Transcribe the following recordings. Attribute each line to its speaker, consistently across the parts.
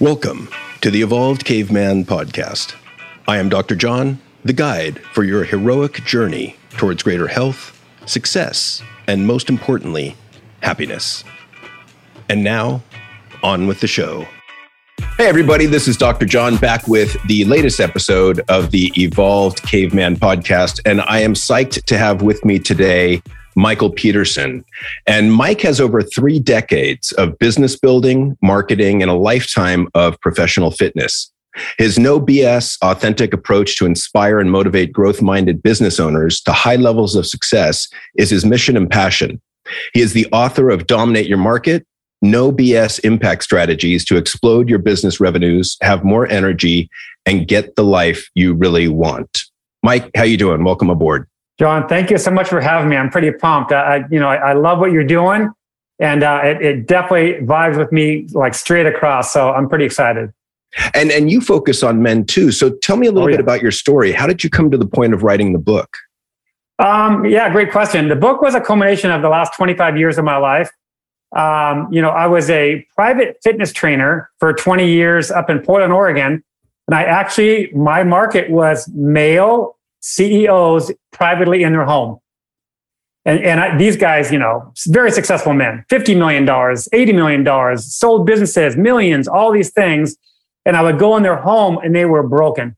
Speaker 1: Welcome to the Evolved Caveman podcast. I am Dr. John, the guide for your heroic journey towards greater health, success, and most importantly, happiness. And now, on with the show. Hey, everybody, this is Dr. John back with the latest episode of the Evolved Caveman podcast. And I am psyched to have with me today Michael Pedersen. And Mike has over three decades of business building, marketing, and a lifetime of professional fitness. His no BS, authentic approach to inspire and motivate growth minded business owners to high levels of success is his mission and passion. He is the author of Dominate Your Market, No BS Impact Strategies to Explode Your Business Revenues, Have More Energy, and Get the Life You Really Want. Mike, how you doing? Welcome aboard.
Speaker 2: John, thank you so much for having me. I'm pretty pumped. I, you know, I, I love what you're doing, and uh, it, it definitely vibes with me like straight across. So I'm pretty excited.
Speaker 1: And and you focus on men too. So tell me a little oh, yeah. bit about your story. How did you come to the point of writing the book?
Speaker 2: Um, yeah, great question. The book was a culmination of the last 25 years of my life. Um, you know, I was a private fitness trainer for 20 years up in Portland, Oregon. And I actually, my market was male CEOs privately in their home. And, and I, these guys, you know, very successful men, $50 million, $80 million, sold businesses, millions, all these things. And I would go in their home and they were broken.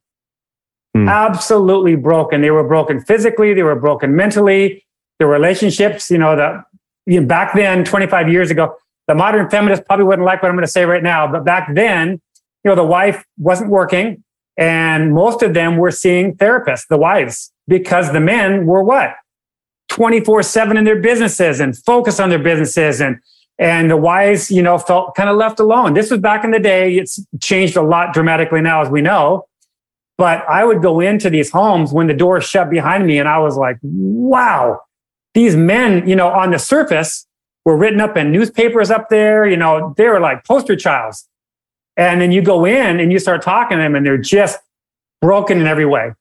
Speaker 2: Mm. Absolutely broken. They were broken physically, they were broken mentally, their relationships, you know, the you know, back then, 25 years ago, the modern feminist probably wouldn't like what I'm going to say right now, but back then, you know, the wife wasn't working. And most of them were seeing therapists, the wives, because the men were what? 24 7 in their businesses and focus on their businesses. And, and the wives, you know, felt kind of left alone. This was back in the day. It's changed a lot dramatically now, as we know. But I would go into these homes when the door shut behind me, and I was like, wow, these men, you know, on the surface were written up in newspapers up there. You know, they were like poster childs. And then you go in and you start talking to them and they're just broken in every way.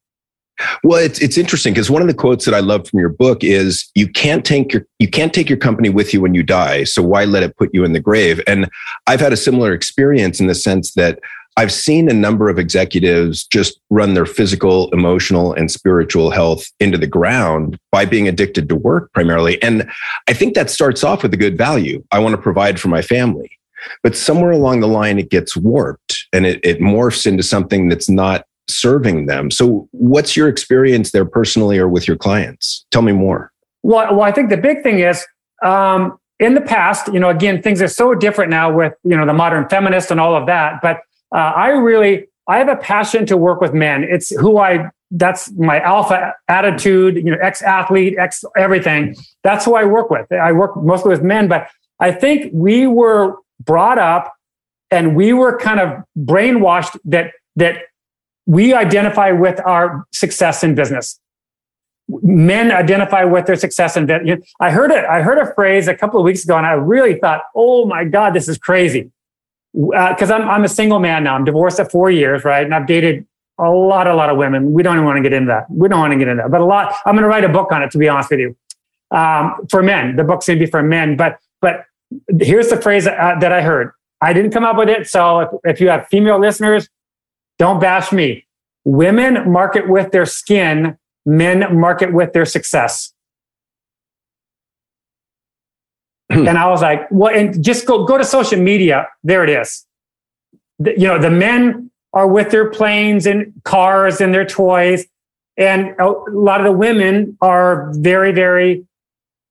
Speaker 1: Well, it's it's interesting because one of the quotes that I love from your book is you can't take your you can't take your company with you when you die. So why let it put you in the grave? And I've had a similar experience in the sense that I've seen a number of executives just run their physical, emotional, and spiritual health into the ground by being addicted to work primarily. And I think that starts off with a good value. I want to provide for my family. But somewhere along the line, it gets warped and it, it morphs into something that's not serving them. So, what's your experience there personally or with your clients? Tell me more.
Speaker 2: Well, well I think the big thing is um, in the past, you know, again, things are so different now with, you know, the modern feminist and all of that. But uh, I really, I have a passion to work with men. It's who I, that's my alpha attitude, you know, ex athlete, ex everything. That's who I work with. I work mostly with men, but I think we were brought up and we were kind of brainwashed that that we identify with our success in business. Men identify with their success in business. I heard it i heard a phrase a couple of weeks ago and i really thought oh my god this is crazy. Because uh, I'm, I'm a single man now. I'm divorced at four years right? And i've dated a lot a lot of women. We don't even want to get into that. We don't want to get into that. But a lot i'm going to write a book on it to be honest with you. Um, for men. The book's going to be for men. But but here's the phrase uh, that I heard. I didn't come up with it. So if, if you have female listeners, don't bash me. Women market with their skin, men market with their success. and I was like, well, and just go, go to social media. There it is. The, you know, the men are with their planes and cars and their toys. And a lot of the women are very, very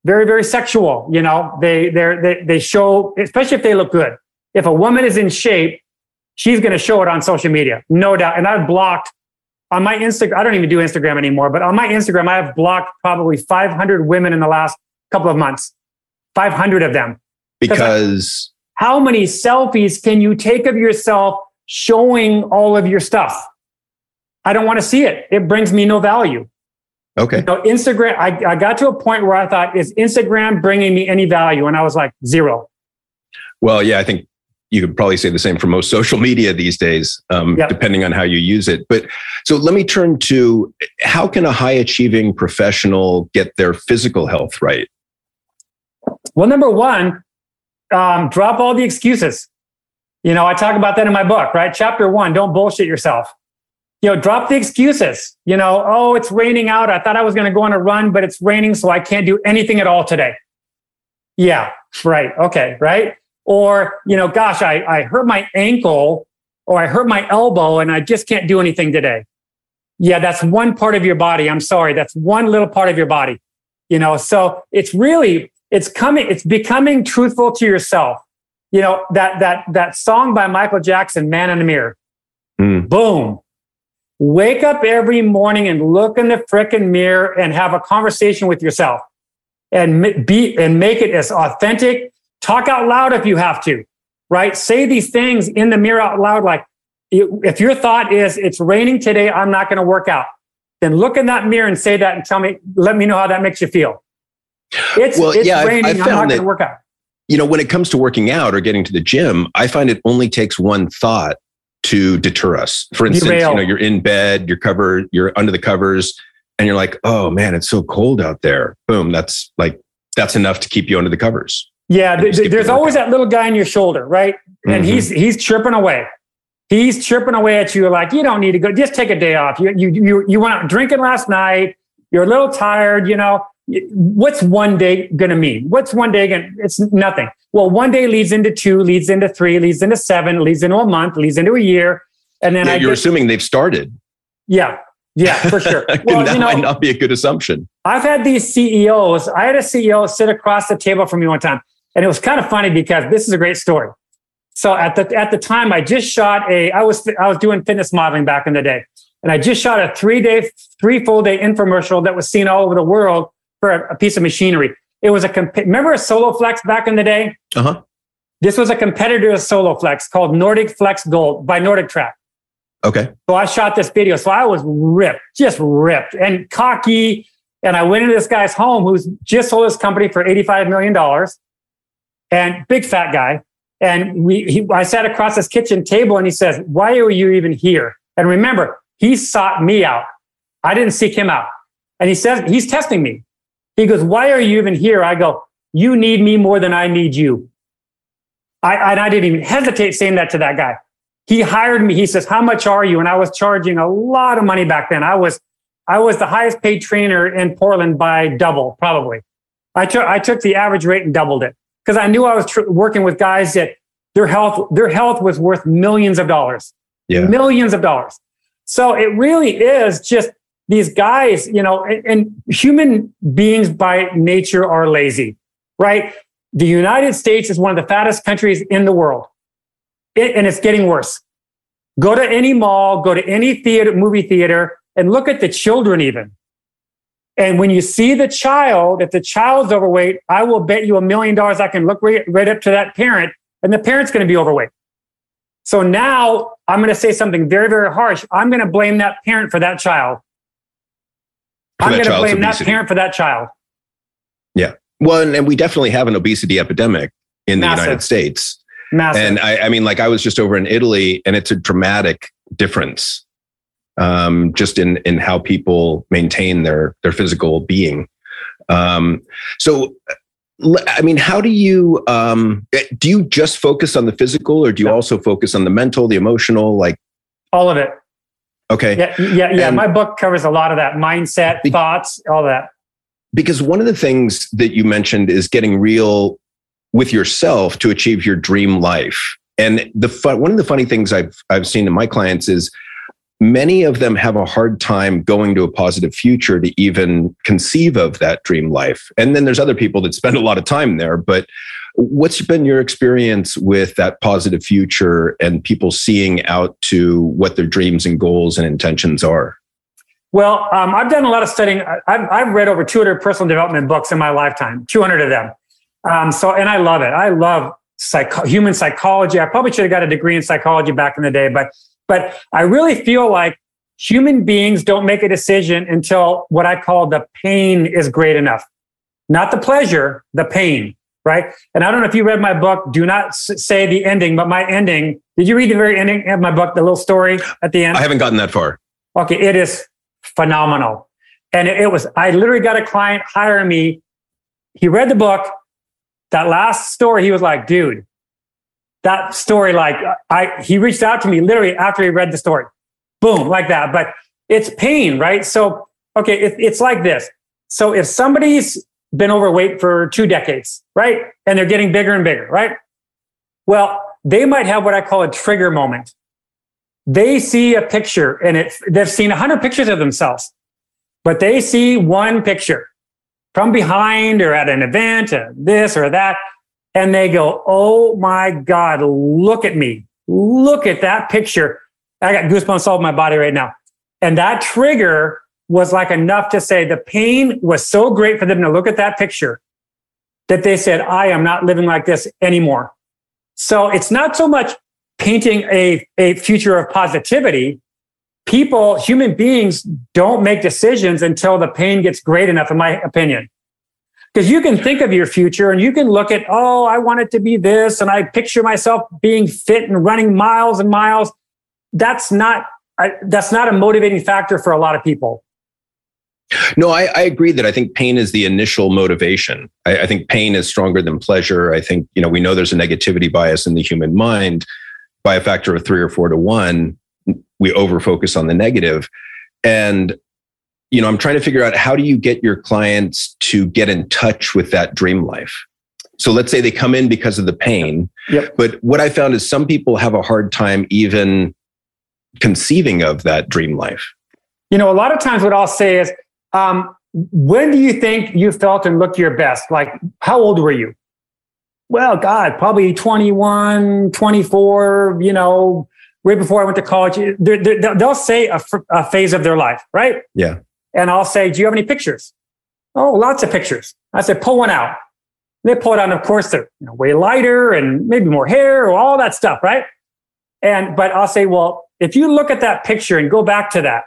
Speaker 2: very, very sexual. You know, they, they they, show, especially if they look good. If a woman is in shape, she's going to show it on social media, no doubt. And I've blocked on my Instagram. I don't even do Instagram anymore, but on my Instagram, I have blocked probably 500 women in the last couple of months. 500 of them.
Speaker 1: Because
Speaker 2: how many selfies can you take of yourself showing all of your stuff? I don't want to see it. It brings me no value.
Speaker 1: Okay.
Speaker 2: You know, Instagram, I, I got to a point where I thought, is Instagram bringing me any value? And I was like, zero.
Speaker 1: Well, yeah, I think you could probably say the same for most social media these days, um, yep. depending on how you use it. But so let me turn to how can a high achieving professional get their physical health right?
Speaker 2: Well, number one, um, drop all the excuses. You know, I talk about that in my book, right? Chapter one, don't bullshit yourself. You know, drop the excuses. You know, oh, it's raining out. I thought I was going to go on a run, but it's raining, so I can't do anything at all today. Yeah, right. Okay, right. Or, you know, gosh, I, I hurt my ankle or I hurt my elbow and I just can't do anything today. Yeah, that's one part of your body. I'm sorry. That's one little part of your body. You know, so it's really, it's coming, it's becoming truthful to yourself. You know, that, that, that song by Michael Jackson, Man in the Mirror. Mm. Boom. Wake up every morning and look in the frickin' mirror and have a conversation with yourself and be, and make it as authentic. Talk out loud if you have to right? Say these things in the mirror out loud. Like if your thought is, it's raining today, I'm not going to work out. Then look in that mirror and say that and tell me, let me know how that makes you feel. It's, well, it's yeah, raining. I've, I've I'm not going to work out.
Speaker 1: You know, when it comes to working out or getting to the gym, I find it only takes one thought to deter us. For instance, Derail. you know, you're in bed, you're covered, you're under the covers, and you're like, oh man, it's so cold out there. Boom. That's like, that's enough to keep you under the covers.
Speaker 2: Yeah, th- there's always that little guy on your shoulder, right? And mm-hmm. he's he's chirping away. He's chirping away at you like you don't need to go. Just take a day off. You you you you went out drinking last night. You're a little tired. You know what's one day going to mean? What's one day going? to It's nothing. Well, one day leads into two, leads into three, leads into seven, leads into a month, leads into a year, and then
Speaker 1: yeah, you're assuming they've started.
Speaker 2: Yeah, yeah, for sure.
Speaker 1: well, that you know, might not be a good assumption.
Speaker 2: I've had these CEOs. I had a CEO sit across the table from me one time. And it was kind of funny because this is a great story. So at the at the time, I just shot a. I was I was doing fitness modeling back in the day, and I just shot a three day, three full day infomercial that was seen all over the world for a, a piece of machinery. It was a comp- remember a Soloflex back in the day. Uh huh. This was a competitor to Soloflex called Nordic Flex Gold by NordicTrack.
Speaker 1: Okay.
Speaker 2: So I shot this video. So I was ripped, just ripped and cocky. And I went into this guy's home who's just sold his company for $85 million and big fat guy. And we, he, I sat across his kitchen table and he says, why are you even here? And remember, he sought me out. I didn't seek him out. And he says, he's testing me. He goes, why are you even here? I go, you need me more than I need you. I, and I didn't even hesitate saying that to that guy. He hired me. He says, how much are you? And I was charging a lot of money back then. I was, I was the highest paid trainer in Portland by double, probably. I took, I took the average rate and doubled it because I knew I was tr- working with guys that their health their health was worth millions of dollars, yeah. millions of dollars. So it really is just these guys, you know, and, and human beings by nature are lazy, right? The United States is one of the fattest countries in the world, it, and it's getting worse. Go to any mall, go to any theater, movie theater, and look at the children even. And when you see the child, if the child's overweight, I will bet you a million dollars I can look right, right up to that parent and the parent's going to be overweight. So now I'm going to say something very, very harsh. I'm going to blame that parent for that child. For I'm going to blame that parent for that child.
Speaker 1: Yeah. Well, and, and we definitely have an obesity epidemic in the United States. Massive. And I, I mean, like I was just over in Italy and it's a dramatic difference um, just in in how people maintain their their physical being. Um, so, I mean, how do you um, do? You just focus on the physical, or do you no. also focus on the mental, the emotional, like
Speaker 2: all of it?
Speaker 1: Okay.
Speaker 2: Yeah, yeah, yeah. And My book covers a lot of that mindset, be- thoughts, all that.
Speaker 1: Because one of the things that you mentioned is getting real with yourself to achieve your dream life. And the fun, one of the funny things I've I've seen in my clients is many of them have a hard time going to a positive future to even conceive of that dream life. And then there's other people that spend a lot of time there. But what's been your experience with that positive future and people seeing out to what their dreams and goals and intentions are?
Speaker 2: Well, um, I've done a lot of studying. I've, I've, read over 200 personal development books in my lifetime, 200 of them. Um, so, and I love it. I love human psychology. I probably should have got a degree in psychology back in the day, but but I really feel like human beings don't make a decision until what I call the pain is great enough. Not the pleasure, the pain, right? And I don't know if you read my book, do not say the ending, but my ending, did you read the very ending of my book, the little story at the end?
Speaker 1: I haven't gotten that far.
Speaker 2: Okay, it is phenomenal. And it, it was, I literally got a client hire me. He read the book. That last story, he was like, dude, that story, like I, he reached out to me literally after he read the story, boom, like that. But it's pain, right? So, okay, it, it's like this. So if somebody's been overweight for two decades, right? And they're getting bigger and bigger, right? Well, they might have what I call a trigger moment. They see a picture and it, they've seen a hundred pictures of themselves, but they see one picture from behind or at an event, or this or that and they go, Oh my God, look at me. Look at that picture. I got goosebumps all over my body right now. And that trigger was like enough to say the pain was so great for them to look at that picture that they said, I am not living like this anymore. So it's not so much painting a, a future of positivity. People, human beings don't make decisions until the pain gets great enough, in my opinion. Because you can think of your future and you can look at, oh, I want it to be this. And I picture myself being fit and running miles and miles. That's not, I, that's not a motivating factor for a lot of people.
Speaker 1: No, I, I, agree that I think pain is the initial motivation. I, I, think pain is stronger than pleasure. I think, you know, we know there's a negativity bias in the human mind by a factor of three or four to one. We overfocus on the negative. And you know, I'm trying to figure out how do you get your clients to get in touch with that dream life? So let's say they come in because of the pain. Yep. But what I found is some people have a hard time even conceiving of that dream life.
Speaker 2: You know, a lot of times what I'll say is, um, when do you think you felt and looked your best? Like, how old were you? Well, God, probably 21, 24, you know, right before I went to college. They're, they'll say a, a phase of their life, right?
Speaker 1: Yeah.
Speaker 2: And I'll say, Do you have any pictures? Oh, lots of pictures. I said, Pull one out. And they pull it out. And of course, they're you know, way lighter and maybe more hair or all that stuff, right? And, but I'll say, Well, if you look at that picture and go back to that,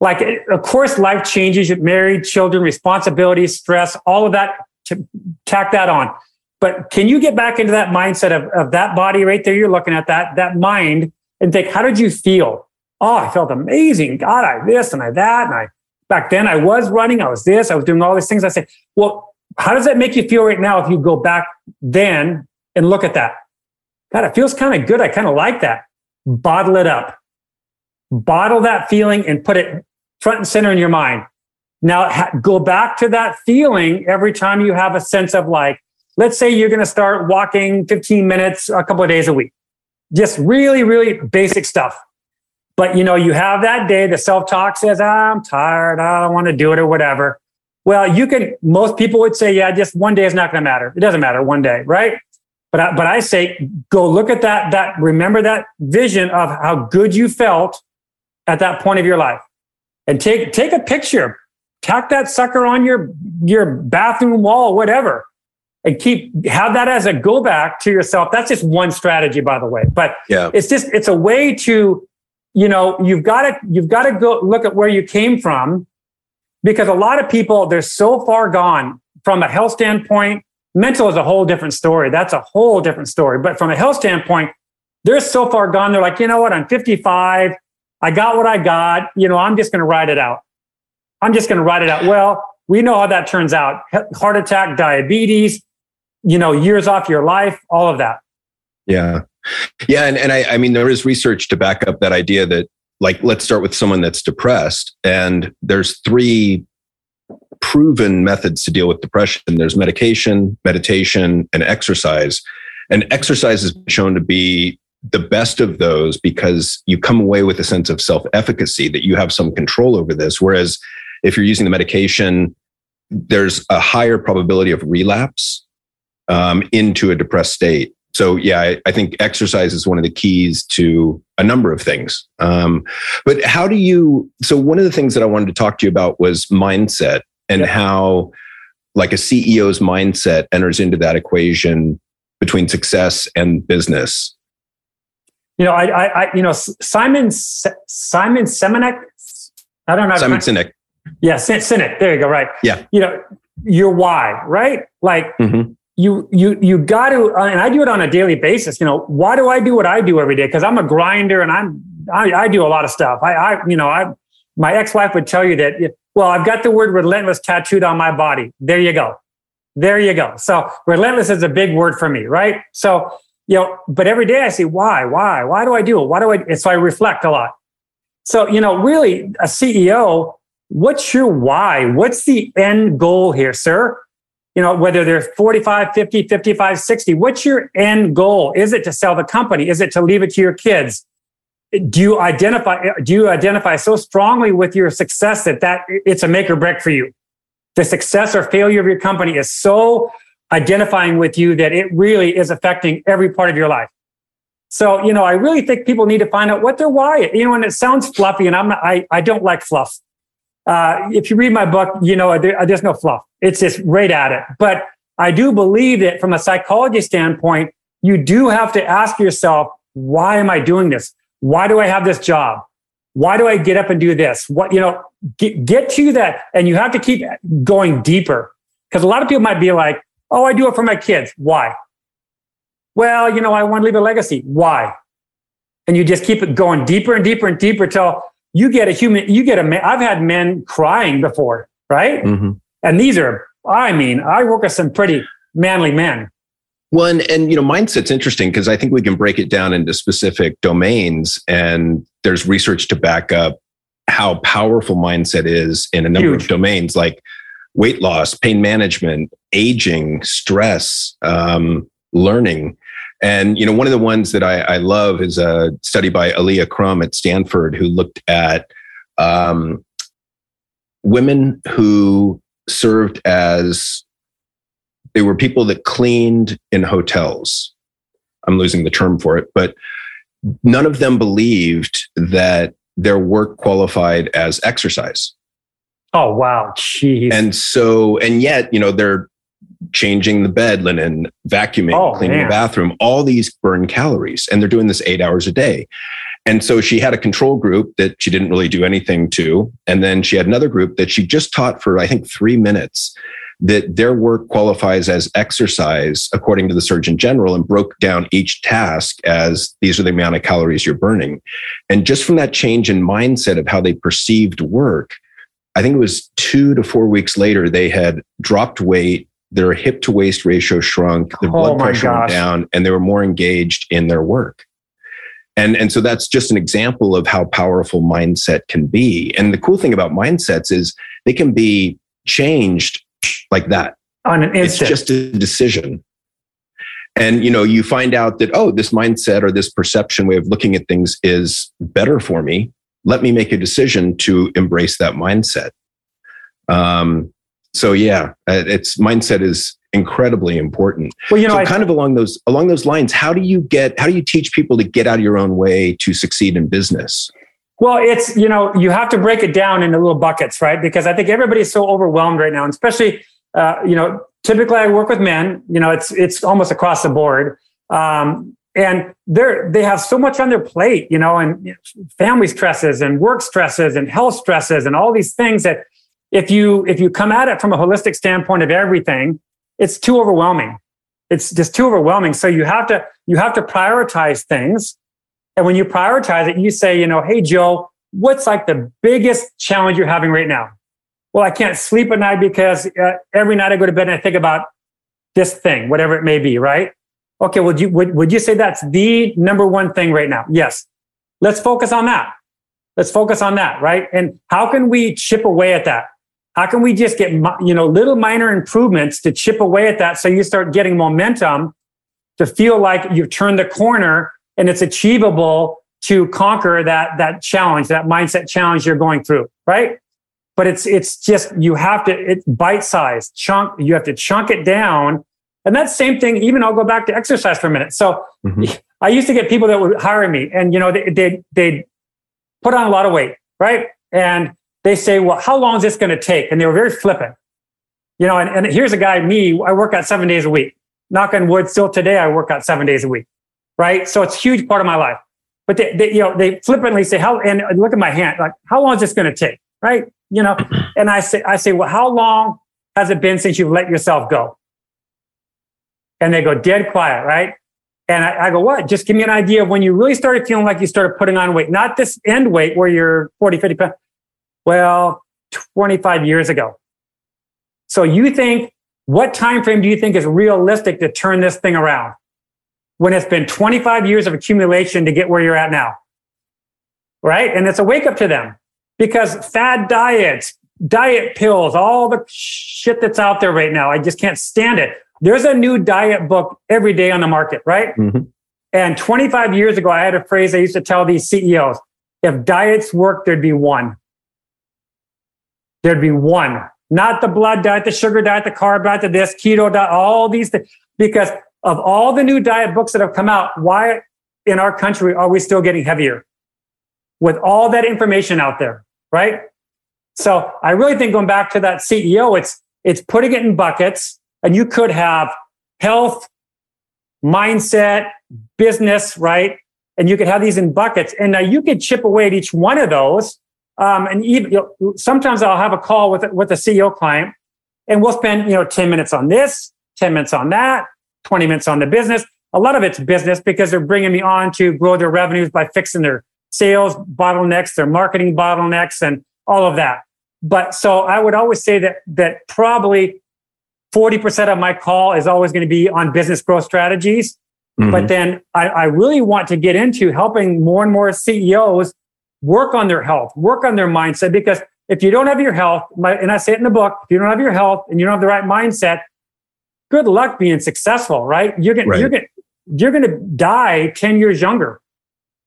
Speaker 2: like, of course, life changes, married, children, responsibilities, stress, all of that, to tack that on. But can you get back into that mindset of, of that body right there? You're looking at that, that mind and think, how did you feel? Oh, I felt amazing. God, I this and I that. And I back then I was running, I was this, I was doing all these things. I say, well, how does that make you feel right now if you go back then and look at that? God, it feels kind of good. I kind of like that. Bottle it up. Bottle that feeling and put it front and center in your mind. Now ha- go back to that feeling every time you have a sense of like, let's say you're going to start walking 15 minutes a couple of days a week. Just really, really basic stuff. But you know, you have that day, the self-talk says, ah, I'm tired, I don't want to do it or whatever. Well, you can, most people would say, yeah, just one day is not going to matter. It doesn't matter one day, right? But I, but I say, go look at that, that, remember that vision of how good you felt at that point of your life and take, take a picture, tack that sucker on your, your bathroom wall, whatever, and keep, have that as a go back to yourself. That's just one strategy, by the way, but yeah. it's just, it's a way to you know, you've got to, you've got to go look at where you came from because a lot of people, they're so far gone from a health standpoint. Mental is a whole different story. That's a whole different story. But from a health standpoint, they're so far gone. They're like, you know what? I'm 55. I got what I got. You know, I'm just going to ride it out. I'm just going to ride it out. Well, we know how that turns out. Heart attack, diabetes, you know, years off your life, all of that.
Speaker 1: Yeah. Yeah, and, and I, I mean, there is research to back up that idea that, like, let's start with someone that's depressed, and there's three proven methods to deal with depression. There's medication, meditation, and exercise. And exercise has been shown to be the best of those because you come away with a sense of self efficacy that you have some control over this. Whereas if you're using the medication, there's a higher probability of relapse um, into a depressed state so yeah, I, I, think exercise is one of the keys to a number of things. Um, but how do you? So one of the things that I wanted to talk to you about was mindset and how, like a CEO's mindset enters into that equation between success and business.
Speaker 2: You know, I, I, I you know, Simon Simon Semenek. I don't know.
Speaker 1: Simon Sinek.
Speaker 2: Yeah, Sinek. There you go. Right.
Speaker 1: Yeah.
Speaker 2: You know, your why, right? Like. Mm-hmm you you you got to uh, and i do it on a daily basis you know why do i do what i do every day because i'm a grinder and i'm I, I, do a lot of stuff i i you know i my ex-wife would tell you that well i've got the word relentless tattooed on my body there you go there you go so relentless is a big word for me right so you know, but every day I say, why, why, why do I do it? Why do I? And so I reflect a lot. So, you know, really a CEO, what's your why? What's the end goal here, sir? You know, whether they're 45, 50, 55, 60, what's your end goal? Is it to sell the company? Is it to leave it to your kids? Do you identify, do you identify so strongly with your success that that it's a make or break for you? The success or failure of your company is so identifying with you that it really is affecting every part of your life. So, you know, I really think people need to find out what their why is. You know, and it sounds fluffy, and I'm not, I, I don't like fluff. Uh, if you read my book, you know, there, there's no fluff. It's just right at it. But I do believe that from a psychology standpoint, you do have to ask yourself, why am I doing this? Why do I have this job? Why do I get up and do this? What, you know, get, get to that. And you have to keep going deeper because a lot of people might be like, Oh, I do it for my kids. Why? Well, you know, I want to leave a legacy. Why? And you just keep it going deeper and deeper and deeper till you get a human, you get a man. I've had men crying before, right? Mm-hmm. And these are, I mean, I work with some pretty manly men.
Speaker 1: Well, and, and you know, mindset's interesting because I think we can break it down into specific domains, and there's research to back up how powerful mindset is in a number Huge. of domains. Like weight loss, pain management, aging, stress, um, learning. And you know, one of the ones that I, I, love is a study by Alia Crum at Stanford, who looked at um, women who served as they were people that cleaned in hotels. I'm losing the term for it, but none of them believed that their work qualified as exercise.
Speaker 2: Oh wow, jeez.
Speaker 1: And so, and yet, you know, they're changing the bed linen, vacuuming, oh, cleaning man. the bathroom. All these burn calories, and they're doing this eight hours a day. And so she had a control group that she didn't really do anything to, and then she had another group that she just taught for I think three minutes. That their work qualifies as exercise according to the Surgeon General and broke down each task as these are the amount of calories you're burning. And just from that change in mindset of how they perceived work, I think it was two to four weeks later, they had dropped weight. Their hip to waist ratio shrunk, their oh blood pressure went down, and they were more engaged in their work. And, and so that's just an example of how powerful mindset can be. And the cool thing about mindsets is they can be changed like that.
Speaker 2: On an instant.
Speaker 1: It's just a decision. And you know, you find out that, oh, this mindset or this perception way of looking at things is better for me let me make a decision to embrace that mindset. Um, so yeah, uh, it's mindset is incredibly important. Well, you know, so I, kind of along those along those lines, how do you get how do you teach people to get out of your own way to succeed in business?
Speaker 2: Well, it's you know you have to break it down into little buckets, right? Because I think everybody's so overwhelmed right now, and especially uh, you know typically I work with men. You know, it's it's almost across the board. Um, and they're they have so much on their plate you know and family stresses and work stresses and health stresses and all these things that if you if you come at it from a holistic standpoint of everything it's too overwhelming. It's just too overwhelming. So you have to you have to prioritize things. And when you prioritize it you say you know hey joe what's like the biggest challenge you're having right now? Well i can't sleep at night because uh, every night i go to bed and i think about this thing whatever it may be right Okay, would you would, would you say that's the number one thing right now? Yes. Let's focus on that. Let's focus on that, right? And how can we chip away at that? How can we just get you know little minor improvements to chip away at that so you start getting momentum to feel like you've turned the corner and it's achievable to conquer that that challenge, that mindset challenge you're going through, right? But it's it's just you have to it's bite size chunk. You have to chunk it down and that same thing, even I'll go back to exercise for a minute. So mm-hmm. I used to get people that would hire me and, you know, they, they, they'd put on a lot of weight, right? And they say, well, how long is this going to take? And they were very flippant, you know, and, and here's a guy, me, I work out seven days a week. Knock on wood, still today, I work out seven days a week, right? So it's a huge part of my life. But they, they you know, they flippantly say, how, and look at my hand, like, how long is this going to take? Right. You know, and I say, I say, well, how long has it been since you've let yourself go? And they go dead quiet, right? And I, I, go, what? Just give me an idea of when you really started feeling like you started putting on weight, not this end weight where you're 40, 50 pounds. Well, 25 years ago. So you think, what time frame do you think is realistic to turn this thing around? when it's been 25 years of accumulation to get where you're at now? Right. And it's a wake up to them because fad diets, diet pills, all the shit that's out there right now, I just can't stand it. There's a new diet book every day on the market, right? Mm-hmm. And 25 years ago, I had a phrase I used to tell these CEOs if diets work, there'd be one. There'd be one, not the blood diet, the sugar diet, the carb diet, the this, keto diet, all these things. Because of all the new diet books that have come out, why in our country are we still getting heavier? With all that information out there, right? So I really think going back to that CEO, it's it's putting it in buckets, and you could have health, mindset, business, right? And you could have these in buckets, and now you could chip away at each one of those. Um, and even you know, sometimes I'll have a call with with a CEO client, and we'll spend you know ten minutes on this, ten minutes on that, twenty minutes on the business. A lot of it's business because they're bringing me on to grow their revenues by fixing their sales bottlenecks, their marketing bottlenecks, and all of that. But so I would always say that that probably 40% of my call is always going to be on business growth strategies. Mm-hmm. But then I, I really want to get into helping more and more CEOs work on their health, work on their mindset. Because if you don't have your health, and I say it in the book, if you don't have your health and you don't have the right mindset, good luck being successful, right? You're going right. you're going you're to die 10 years younger.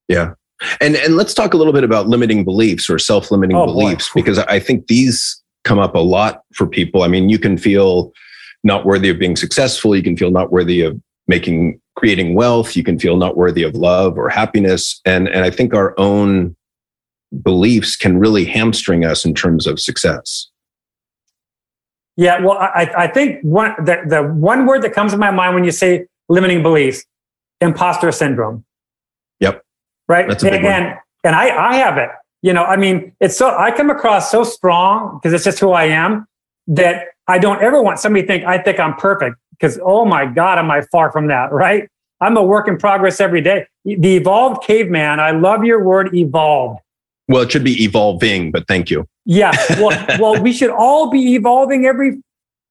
Speaker 1: Yeah. And and let's talk a little bit about limiting beliefs or self-limiting oh, beliefs boy. because I think these come up a lot for people. I mean, you can feel not worthy of being successful, you can feel not worthy of making creating wealth, you can feel not worthy of love or happiness and and I think our own beliefs can really hamstring us in terms of success.
Speaker 2: Yeah, well, I, I think one the, the one word that comes to my mind when you say limiting beliefs, imposter syndrome.
Speaker 1: Yep
Speaker 2: right? That's a big and, one. and I, I have it. You know, I mean, it's so I come across so strong because it's just who I am that I don't ever want somebody to think I think I'm perfect because oh my God, am I far from that, right? I'm a work in progress every day. The evolved caveman, I love your word evolved.
Speaker 1: Well, it should be evolving, but thank you.
Speaker 2: Yeah. Well, well, we should all be evolving every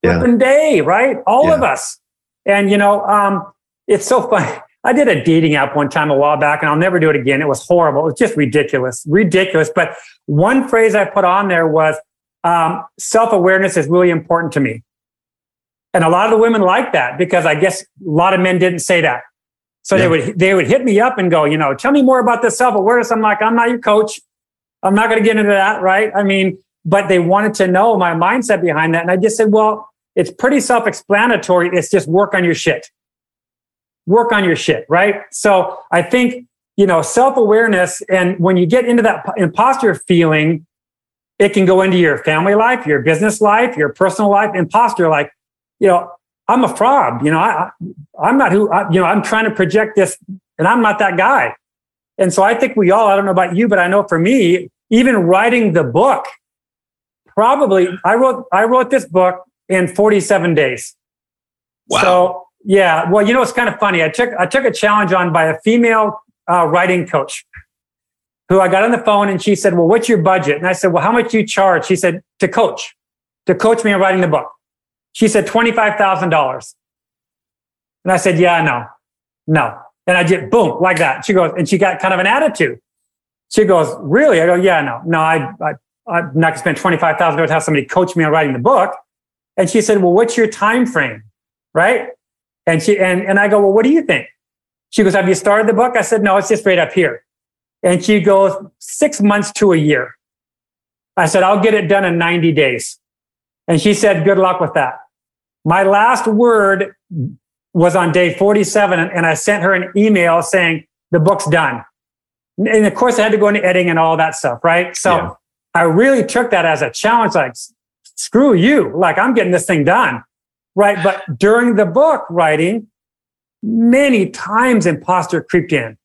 Speaker 2: yeah. day, right? All yeah. of us. And you know, um, it's so funny. I did a dating app one time a while back and I'll never do it again. It was horrible. It was just ridiculous, ridiculous. But one phrase I put on there was um, self awareness is really important to me. And a lot of the women like that because I guess a lot of men didn't say that. So yeah. they would they would hit me up and go, you know, tell me more about this self awareness. I'm like, I'm not your coach. I'm not going to get into that, right? I mean, but they wanted to know my mindset behind that, and I just said, well, it's pretty self explanatory. It's just work on your shit work on your shit, right? So I think, you know, self awareness. And when you get into that imposter feeling, it can go into your family life, your business life, your personal life, imposter like, you know, I'm a fraud. You know, I, I'm not who, I, you know, I'm trying to project this and I'm not that guy. And so I think we all, I don't know about you, but I know for me, even writing the book, probably I wrote, I wrote this book in 47 days. Wow. So yeah, well, you know, it's kind of funny. I took I took a challenge on by a female uh, writing coach, who I got on the phone and she said, "Well, what's your budget?" And I said, "Well, how much do you charge?" She said, "To coach, to coach me in writing the book." She said, twenty five thousand dollars. And I said, "Yeah, no, no." And I did boom like that. She goes, and she got kind of an attitude. She goes, "Really?" I go, "Yeah, no, no. I, I I'm not spend twenty five thousand dollars to have somebody coach me on writing the book." And she said, "Well, what's your time frame?" Right? And she and, and I go, well, what do you think? She goes, have you started the book? I said, no, it's just right up here. And she goes, six months to a year. I said, I'll get it done in 90 days. And she said, good luck with that. My last word was on day 47. And I sent her an email saying, the book's done. And of course, I had to go into editing and all that stuff, right? So yeah. I really took that as a challenge, like, screw you. Like, I'm getting this thing done right? But during the book writing, many times imposter creeped in.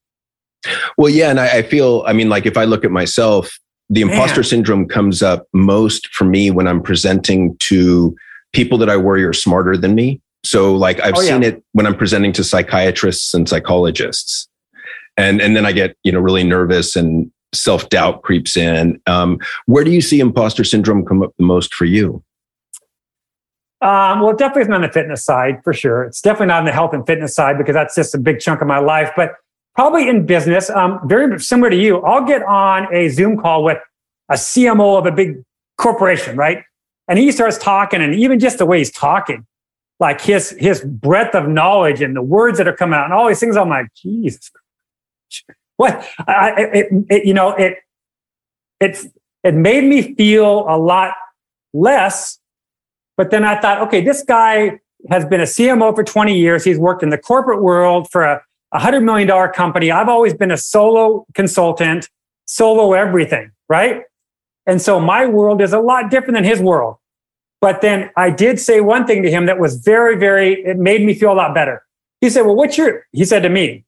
Speaker 1: Well, yeah. And I, I feel, I mean, like if I look at myself, the imposter Man. syndrome comes up most for me when I'm presenting to people that I worry are smarter than me. So like I've oh, seen yeah. it when I'm presenting to psychiatrists and psychologists. And and then I get, you know, really nervous and self-doubt creeps in. Um, where do you see imposter syndrome come up the most for you?
Speaker 2: Um, well, it definitely isn't on the fitness side for sure. It's definitely not on the health and fitness side because that's just a big chunk of my life. But probably in business, um, very similar to you. I'll get on a Zoom call with a CMO of a big corporation, right? And he starts talking, and even just the way he's talking, like his his breadth of knowledge and the words that are coming out, and all these things. I'm like, Jesus, what? I, it, it, you know, it it's it made me feel a lot less. But then I thought, okay, this guy has been a CMO for 20 years. He's worked in the corporate world for a $100 million company. I've always been a solo consultant, solo everything, right? And so my world is a lot different than his world. But then I did say one thing to him that was very, very, it made me feel a lot better. He said, Well, what's your, he said to me,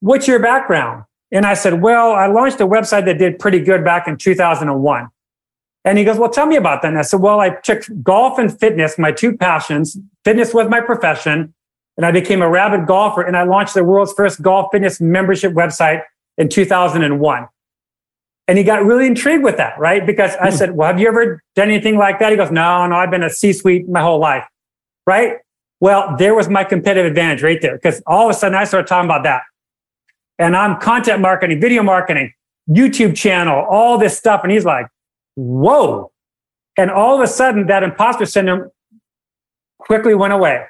Speaker 2: What's your background? And I said, Well, I launched a website that did pretty good back in 2001. And he goes, Well, tell me about that. And I said, Well, I took golf and fitness, my two passions. Fitness was my profession. And I became a rabid golfer and I launched the world's first golf fitness membership website in 2001. And he got really intrigued with that, right? Because I hmm. said, Well, have you ever done anything like that? He goes, No, no, I've been a C suite my whole life, right? Well, there was my competitive advantage right there because all of a sudden I started talking about that. And I'm content marketing, video marketing, YouTube channel, all this stuff. And he's like, Whoa. And all of a sudden, that imposter syndrome quickly went away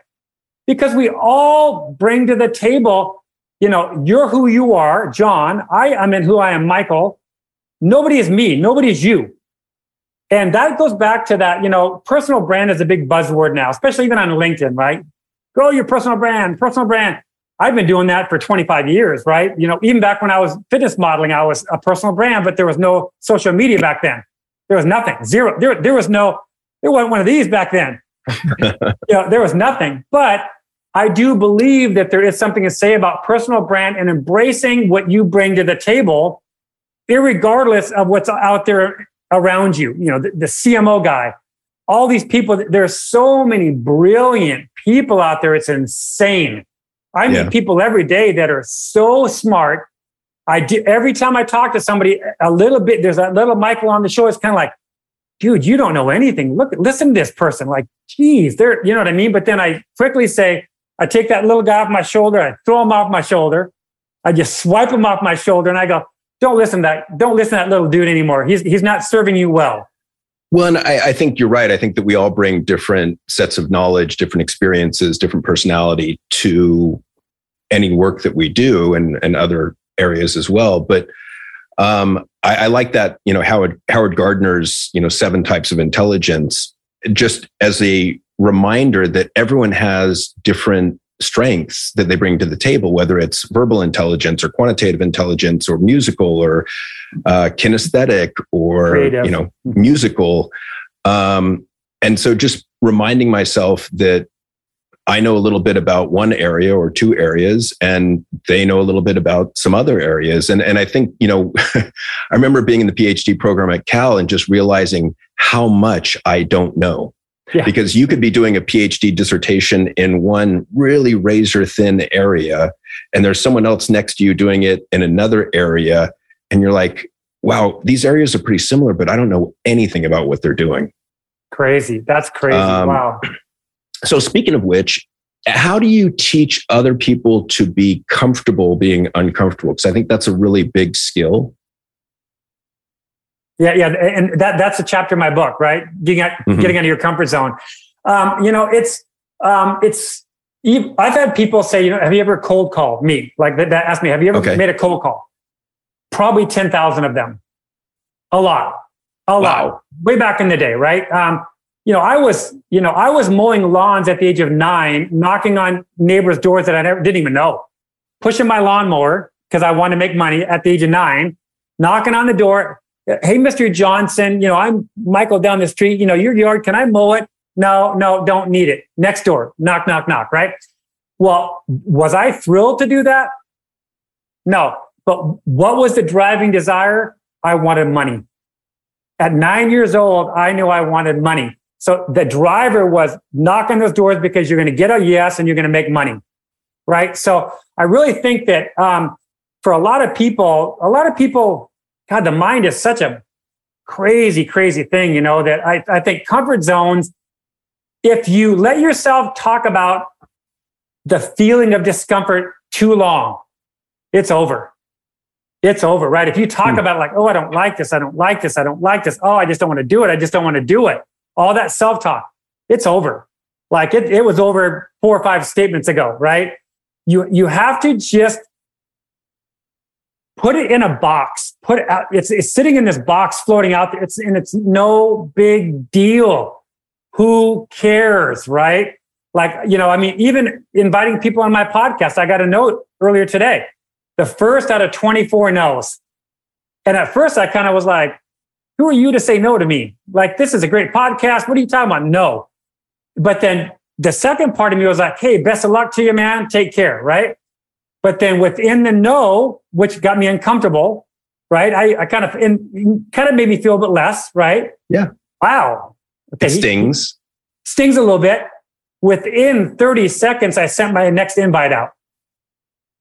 Speaker 2: because we all bring to the table, you know, you're who you are, John. I am in who I am, Michael. Nobody is me. Nobody is you. And that goes back to that, you know, personal brand is a big buzzword now, especially even on LinkedIn, right? Grow your personal brand, personal brand. I've been doing that for 25 years, right? You know, even back when I was fitness modeling, I was a personal brand, but there was no social media back then. There was nothing, zero. There, there was no, there wasn't one of these back then. you know, there was nothing. But I do believe that there is something to say about personal brand and embracing what you bring to the table regardless of what's out there around you. You know, the, the CMO guy, all these people, there's so many brilliant people out there. It's insane. I meet yeah. people every day that are so smart. I do every time I talk to somebody a little bit, there's that little Michael on the show. It's kind of like, dude, you don't know anything. Look, listen to this person. Like, geez, they're, you know what I mean? But then I quickly say, I take that little guy off my shoulder, I throw him off my shoulder, I just swipe him off my shoulder, and I go, don't listen to that. Don't listen to that little dude anymore. He's he's not serving you well.
Speaker 1: Well, I, I, think you're right. I think that we all bring different sets of knowledge, different experiences, different personality to any work that we do and, and other areas as well. But um, I, I like that, you know, Howard Howard Gardner's, you know, seven types of intelligence, just as a reminder that everyone has different strengths that they bring to the table, whether it's verbal intelligence or quantitative intelligence or musical or uh, kinesthetic or Creative. you know musical. Um, and so, just reminding myself that I know a little bit about one area or two areas, and they know a little bit about some other areas. And and I think you know, I remember being in the PhD program at Cal and just realizing how much I don't know yeah. Because you could be doing a PhD dissertation in one really razor thin area, and there's someone else next to you doing it in another area. And you're like, wow, these areas are pretty similar, but I don't know anything about what they're doing.
Speaker 2: Crazy. That's crazy. Um, wow.
Speaker 1: So, speaking of which, how do you teach other people to be comfortable being uncomfortable? Because I think that's a really big skill.
Speaker 2: Yeah, yeah, and that that's a chapter in my book, right? Getting out, mm-hmm. getting out of your comfort zone. Um, you know, it's um, it's. I've had people say, you know, have you ever cold called me? Like that, that asked me, have you ever okay. made a cold call? Probably ten thousand of them. A lot, a wow. lot. Way back in the day, right? Um, you know, I was, you know, I was mowing lawns at the age of nine, knocking on neighbors' doors that I never didn't even know, pushing my lawnmower because I wanted to make money at the age of nine, knocking on the door Hey, Mr. Johnson, you know, I'm Michael down the street. You know, your yard, can I mow it? No, no, don't need it. Next door, knock, knock, knock, right? Well, was I thrilled to do that? No. But what was the driving desire? I wanted money. At nine years old, I knew I wanted money. So the driver was knocking those doors because you're going to get a yes and you're going to make money. Right. So I really think that um, for a lot of people, a lot of people God, the mind is such a crazy, crazy thing, you know, that I, I think comfort zones, if you let yourself talk about the feeling of discomfort too long, it's over. It's over, right? If you talk hmm. about like, oh, I don't like this, I don't like this, I don't like this, oh, I just don't want to do it, I just don't want to do it. All that self talk, it's over. Like it, it was over four or five statements ago, right? You you have to just put it in a box. Put it out. It's, it's sitting in this box floating out there. It's and it's no big deal. Who cares, right? Like, you know, I mean, even inviting people on my podcast, I got a note earlier today. The first out of 24 no's. And at first I kind of was like, who are you to say no to me? Like, this is a great podcast. What are you talking about? No. But then the second part of me was like, hey, best of luck to you, man. Take care, right? But then within the no, which got me uncomfortable, right? I, I kind of in, kind of made me feel a bit less, right?
Speaker 1: Yeah.
Speaker 2: Wow.
Speaker 1: Okay. It stings.
Speaker 2: Stings a little bit. Within 30 seconds, I sent my next invite out.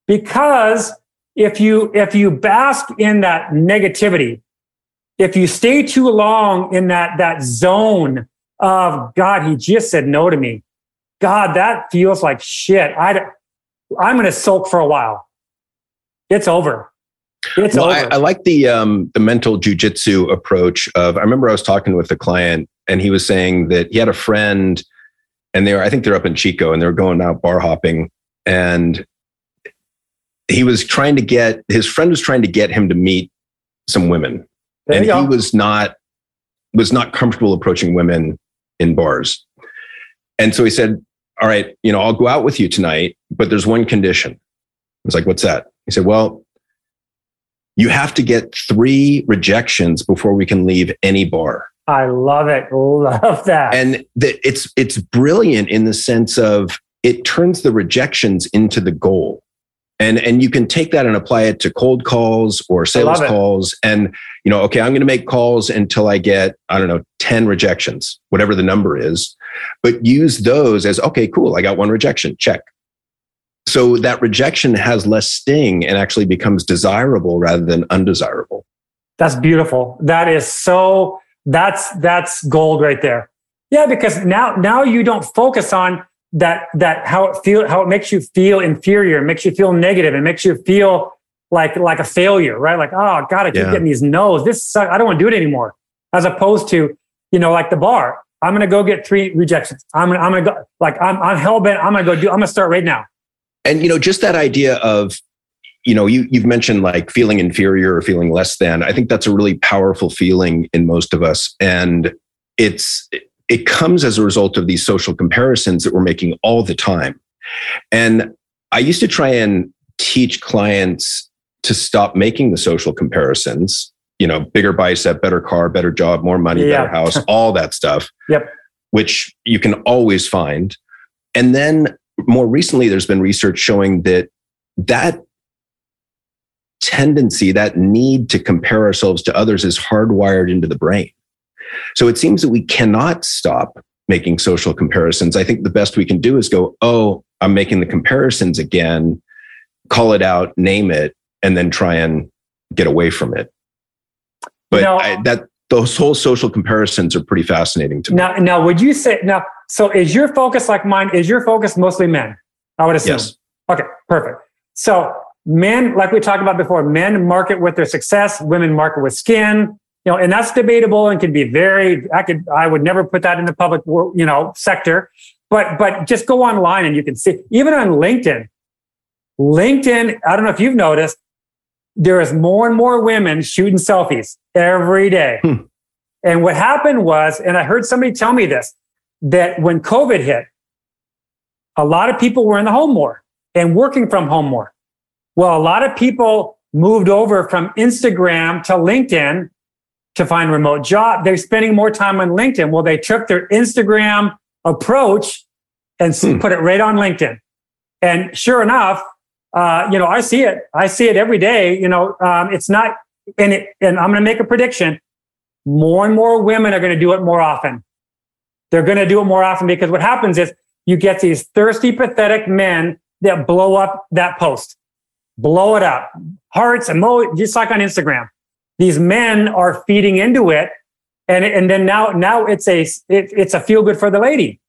Speaker 2: Because if you if you bask in that negativity, if you stay too long in that that zone of God, he just said no to me. God, that feels like shit. I I'm going to sulk for a while. It's over. It's well,
Speaker 1: over. I, I like the um, the mental jujitsu approach of. I remember I was talking with a client, and he was saying that he had a friend, and they were. I think they're up in Chico, and they were going out bar hopping, and he was trying to get his friend was trying to get him to meet some women, there and he was not was not comfortable approaching women in bars, and so he said, "All right, you know, I'll go out with you tonight, but there's one condition." I was like, "What's that?" He said, Well, you have to get three rejections before we can leave any bar.
Speaker 2: I love it. Love that.
Speaker 1: And the, it's it's brilliant in the sense of it turns the rejections into the goal. And and you can take that and apply it to cold calls or sales calls and you know, okay, I'm going to make calls until I get I don't know 10 rejections, whatever the number is. But use those as okay, cool, I got one rejection. Check. So that rejection has less sting and actually becomes desirable rather than undesirable.
Speaker 2: That's beautiful. That is so that's that's gold right there. Yeah, because now now you don't focus on that that how it feel how it makes you feel inferior, it makes you feel negative, it makes you feel like like a failure, right? Like, oh God, I keep yeah. getting these no's. This sucks. I don't want to do it anymore. As opposed to, you know, like the bar. I'm gonna go get three rejections. I'm gonna I'm gonna go like I'm I'm hell bent. I'm gonna go do. I'm gonna start right now
Speaker 1: and you know just that idea of you know you, you've mentioned like feeling inferior or feeling less than i think that's a really powerful feeling in most of us and it's it comes as a result of these social comparisons that we're making all the time and i used to try and teach clients to stop making the social comparisons you know bigger bicep better car better job more money yeah. better house all that stuff
Speaker 2: yep
Speaker 1: which you can always find and then more recently, there's been research showing that that tendency, that need to compare ourselves to others is hardwired into the brain. So it seems that we cannot stop making social comparisons. I think the best we can do is go, oh, I'm making the comparisons again, call it out, name it, and then try and get away from it. But know, I, that those whole social comparisons are pretty fascinating to
Speaker 2: me. Now, now, would you say now? So, is your focus like mine? Is your focus mostly men? I would assume.
Speaker 1: Yes.
Speaker 2: Okay, perfect. So, men, like we talked about before, men market with their success, women market with skin. You know, and that's debatable and can be very. I could, I would never put that in the public, you know, sector. But, but just go online and you can see, even on LinkedIn. LinkedIn, I don't know if you've noticed, there is more and more women shooting selfies every day. Hmm. And what happened was, and I heard somebody tell me this, that when COVID hit, a lot of people were in the home more and working from home more. Well, a lot of people moved over from Instagram to LinkedIn to find remote job. They're spending more time on LinkedIn. Well, they took their Instagram approach and hmm. put it right on LinkedIn. And sure enough, uh, you know, I see it. I see it every day. You know, um, it's not, and it, and I'm going to make a prediction. More and more women are going to do it more often. They're going to do it more often because what happens is you get these thirsty, pathetic men that blow up that post, blow it up, hearts, emo, just like on Instagram. These men are feeding into it, and and then now now it's a it, it's a feel good for the lady.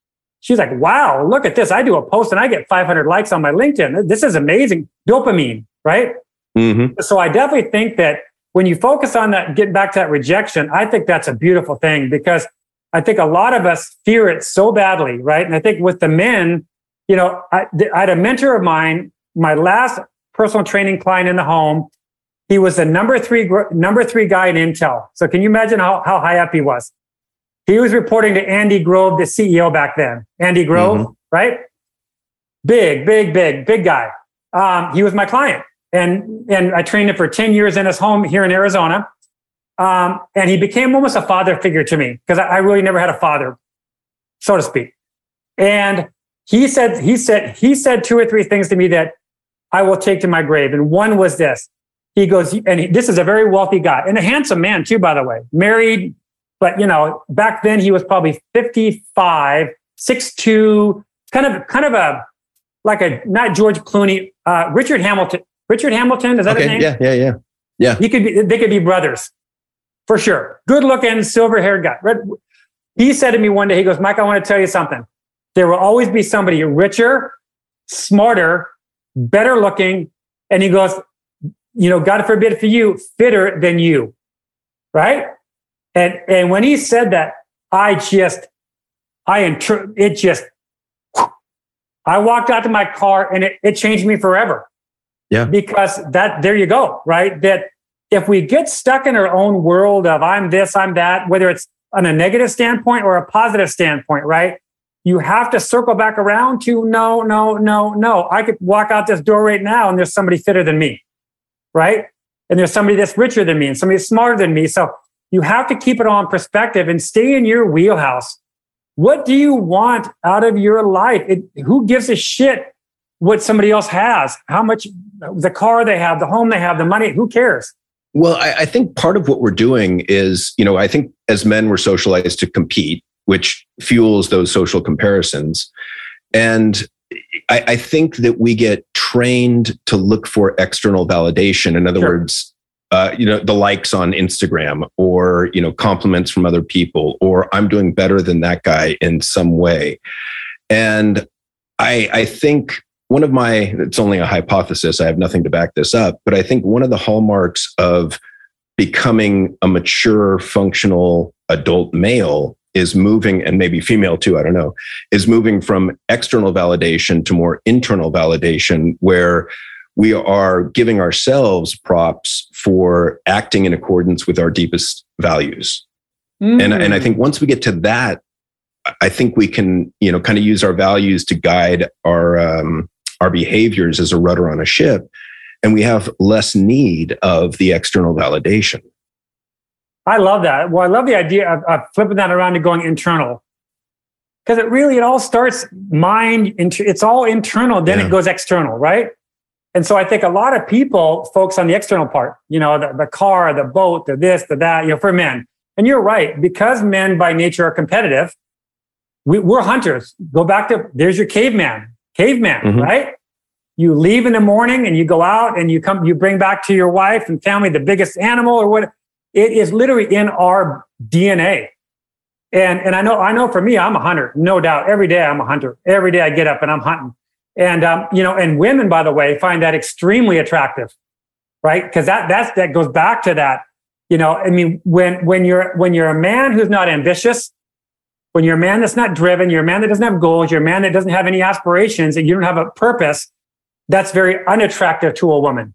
Speaker 2: she's like, wow, look at this. I do a post and I get 500 likes on my LinkedIn. This is amazing. Dopamine, right? Mm-hmm. So I definitely think that when you focus on that, getting back to that rejection, I think that's a beautiful thing because I think a lot of us fear it so badly, right? And I think with the men, you know, I, I had a mentor of mine, my last personal training client in the home. He was the number three, number three guy in Intel. So can you imagine how, how high up he was? He was reporting to Andy Grove, the CEO back then. Andy Grove, mm-hmm. right? Big, big, big, big guy. Um, he was my client. And, and I trained him for 10 years in his home here in Arizona. Um, and he became almost a father figure to me because I, I really never had a father, so to speak. And he said, he said, he said two or three things to me that I will take to my grave. And one was this. He goes, and he, this is a very wealthy guy and a handsome man too, by the way, married, but you know, back then he was probably 55, 6'2, kind of, kind of a, like a, not George Clooney, uh, Richard Hamilton. Richard Hamilton, is that okay, his name?
Speaker 1: Yeah, yeah, yeah. Yeah.
Speaker 2: He could be, they could be brothers for sure. Good looking, silver haired guy. He said to me one day, he goes, Mike, I want to tell you something. There will always be somebody richer, smarter, better looking. And he goes, you know, God forbid for you, fitter than you. Right. And, and when he said that, I just, I, intr- it just, I walked out to my car and it, it changed me forever.
Speaker 1: Yeah.
Speaker 2: Because that, there you go, right? That if we get stuck in our own world of I'm this, I'm that, whether it's on a negative standpoint or a positive standpoint, right? You have to circle back around to no, no, no, no. I could walk out this door right now and there's somebody fitter than me, right? And there's somebody that's richer than me and somebody smarter than me. So you have to keep it all in perspective and stay in your wheelhouse. What do you want out of your life? It, who gives a shit what somebody else has? How much the car they have, the home they have, the money? Who cares?
Speaker 1: Well, I, I think part of what we're doing is, you know, I think as men we're socialized to compete, which fuels those social comparisons. And I, I, think that we get trained to look for external validation. In other sure. words, uh, you know, the likes on Instagram or, you know, compliments from other people, or I'm doing better than that guy in some way. And I, I think one of my, it's only a hypothesis, I have nothing to back this up, but I think one of the hallmarks of becoming a mature, functional adult male is moving, and maybe female too, I don't know, is moving from external validation to more internal validation where we are giving ourselves props for acting in accordance with our deepest values. Mm. And, and I think once we get to that, I think we can, you know, kind of use our values to guide our um, our behaviors as a rudder on a ship, and we have less need of the external validation.
Speaker 2: I love that. Well, I love the idea of, of flipping that around to going internal, because it really it all starts mind. Into it's all internal, then yeah. it goes external, right? And so I think a lot of people focus on the external part, you know, the, the car, the boat, the this, the that, you know, for men. And you're right, because men by nature are competitive, we, are hunters. Go back to there's your caveman, caveman, mm-hmm. right? You leave in the morning and you go out and you come, you bring back to your wife and family the biggest animal or what. It is literally in our DNA. And, and I know, I know for me, I'm a hunter, no doubt. Every day I'm a hunter. Every day I get up and I'm hunting. And, um, you know, and women, by the way, find that extremely attractive, right? Cause that, that's, that goes back to that. You know, I mean, when, when you're, when you're a man who's not ambitious, when you're a man that's not driven, you're a man that doesn't have goals, you're a man that doesn't have any aspirations, and you don't have a purpose, that's very unattractive to a woman.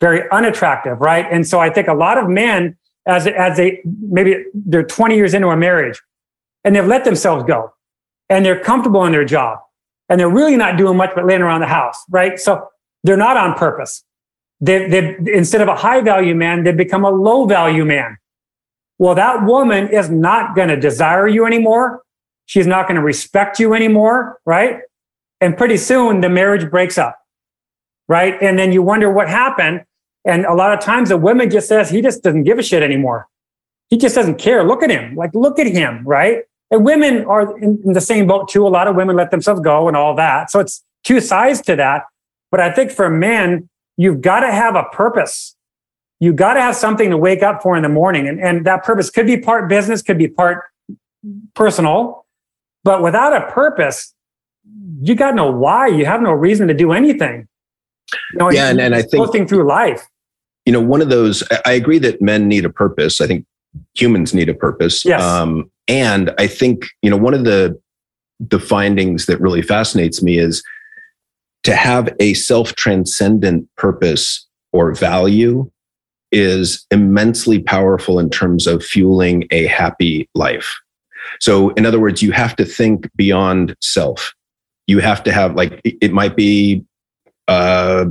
Speaker 2: Very unattractive, right? And so I think a lot of men, as, as they, maybe they're 20 years into a marriage and they've let themselves go and they're comfortable in their job and they're really not doing much but laying around the house, right? So they're not on purpose. They, they, instead of a high value man, they become a low value man. Well, that woman is not going to desire you anymore. She's not going to respect you anymore, right? And pretty soon the marriage breaks up, right? And then you wonder what happened. And a lot of times the woman just says, he just doesn't give a shit anymore. He just doesn't care. Look at him. Like, look at him, right? And women are in, in the same boat too. A lot of women let themselves go and all that. So it's two sides to that. But I think for men, you've got to have a purpose. You got to have something to wake up for in the morning. And, and that purpose could be part business, could be part personal. But without a purpose, you got no why. You have no reason to do anything.
Speaker 1: You know, yeah, and, and I think
Speaker 2: through life.
Speaker 1: You know, one of those. I agree that men need a purpose. I think humans need a purpose.
Speaker 2: Yes. Um,
Speaker 1: and I think you know one of the the findings that really fascinates me is to have a self transcendent purpose or value is immensely powerful in terms of fueling a happy life. So, in other words, you have to think beyond self. You have to have, like, it might be a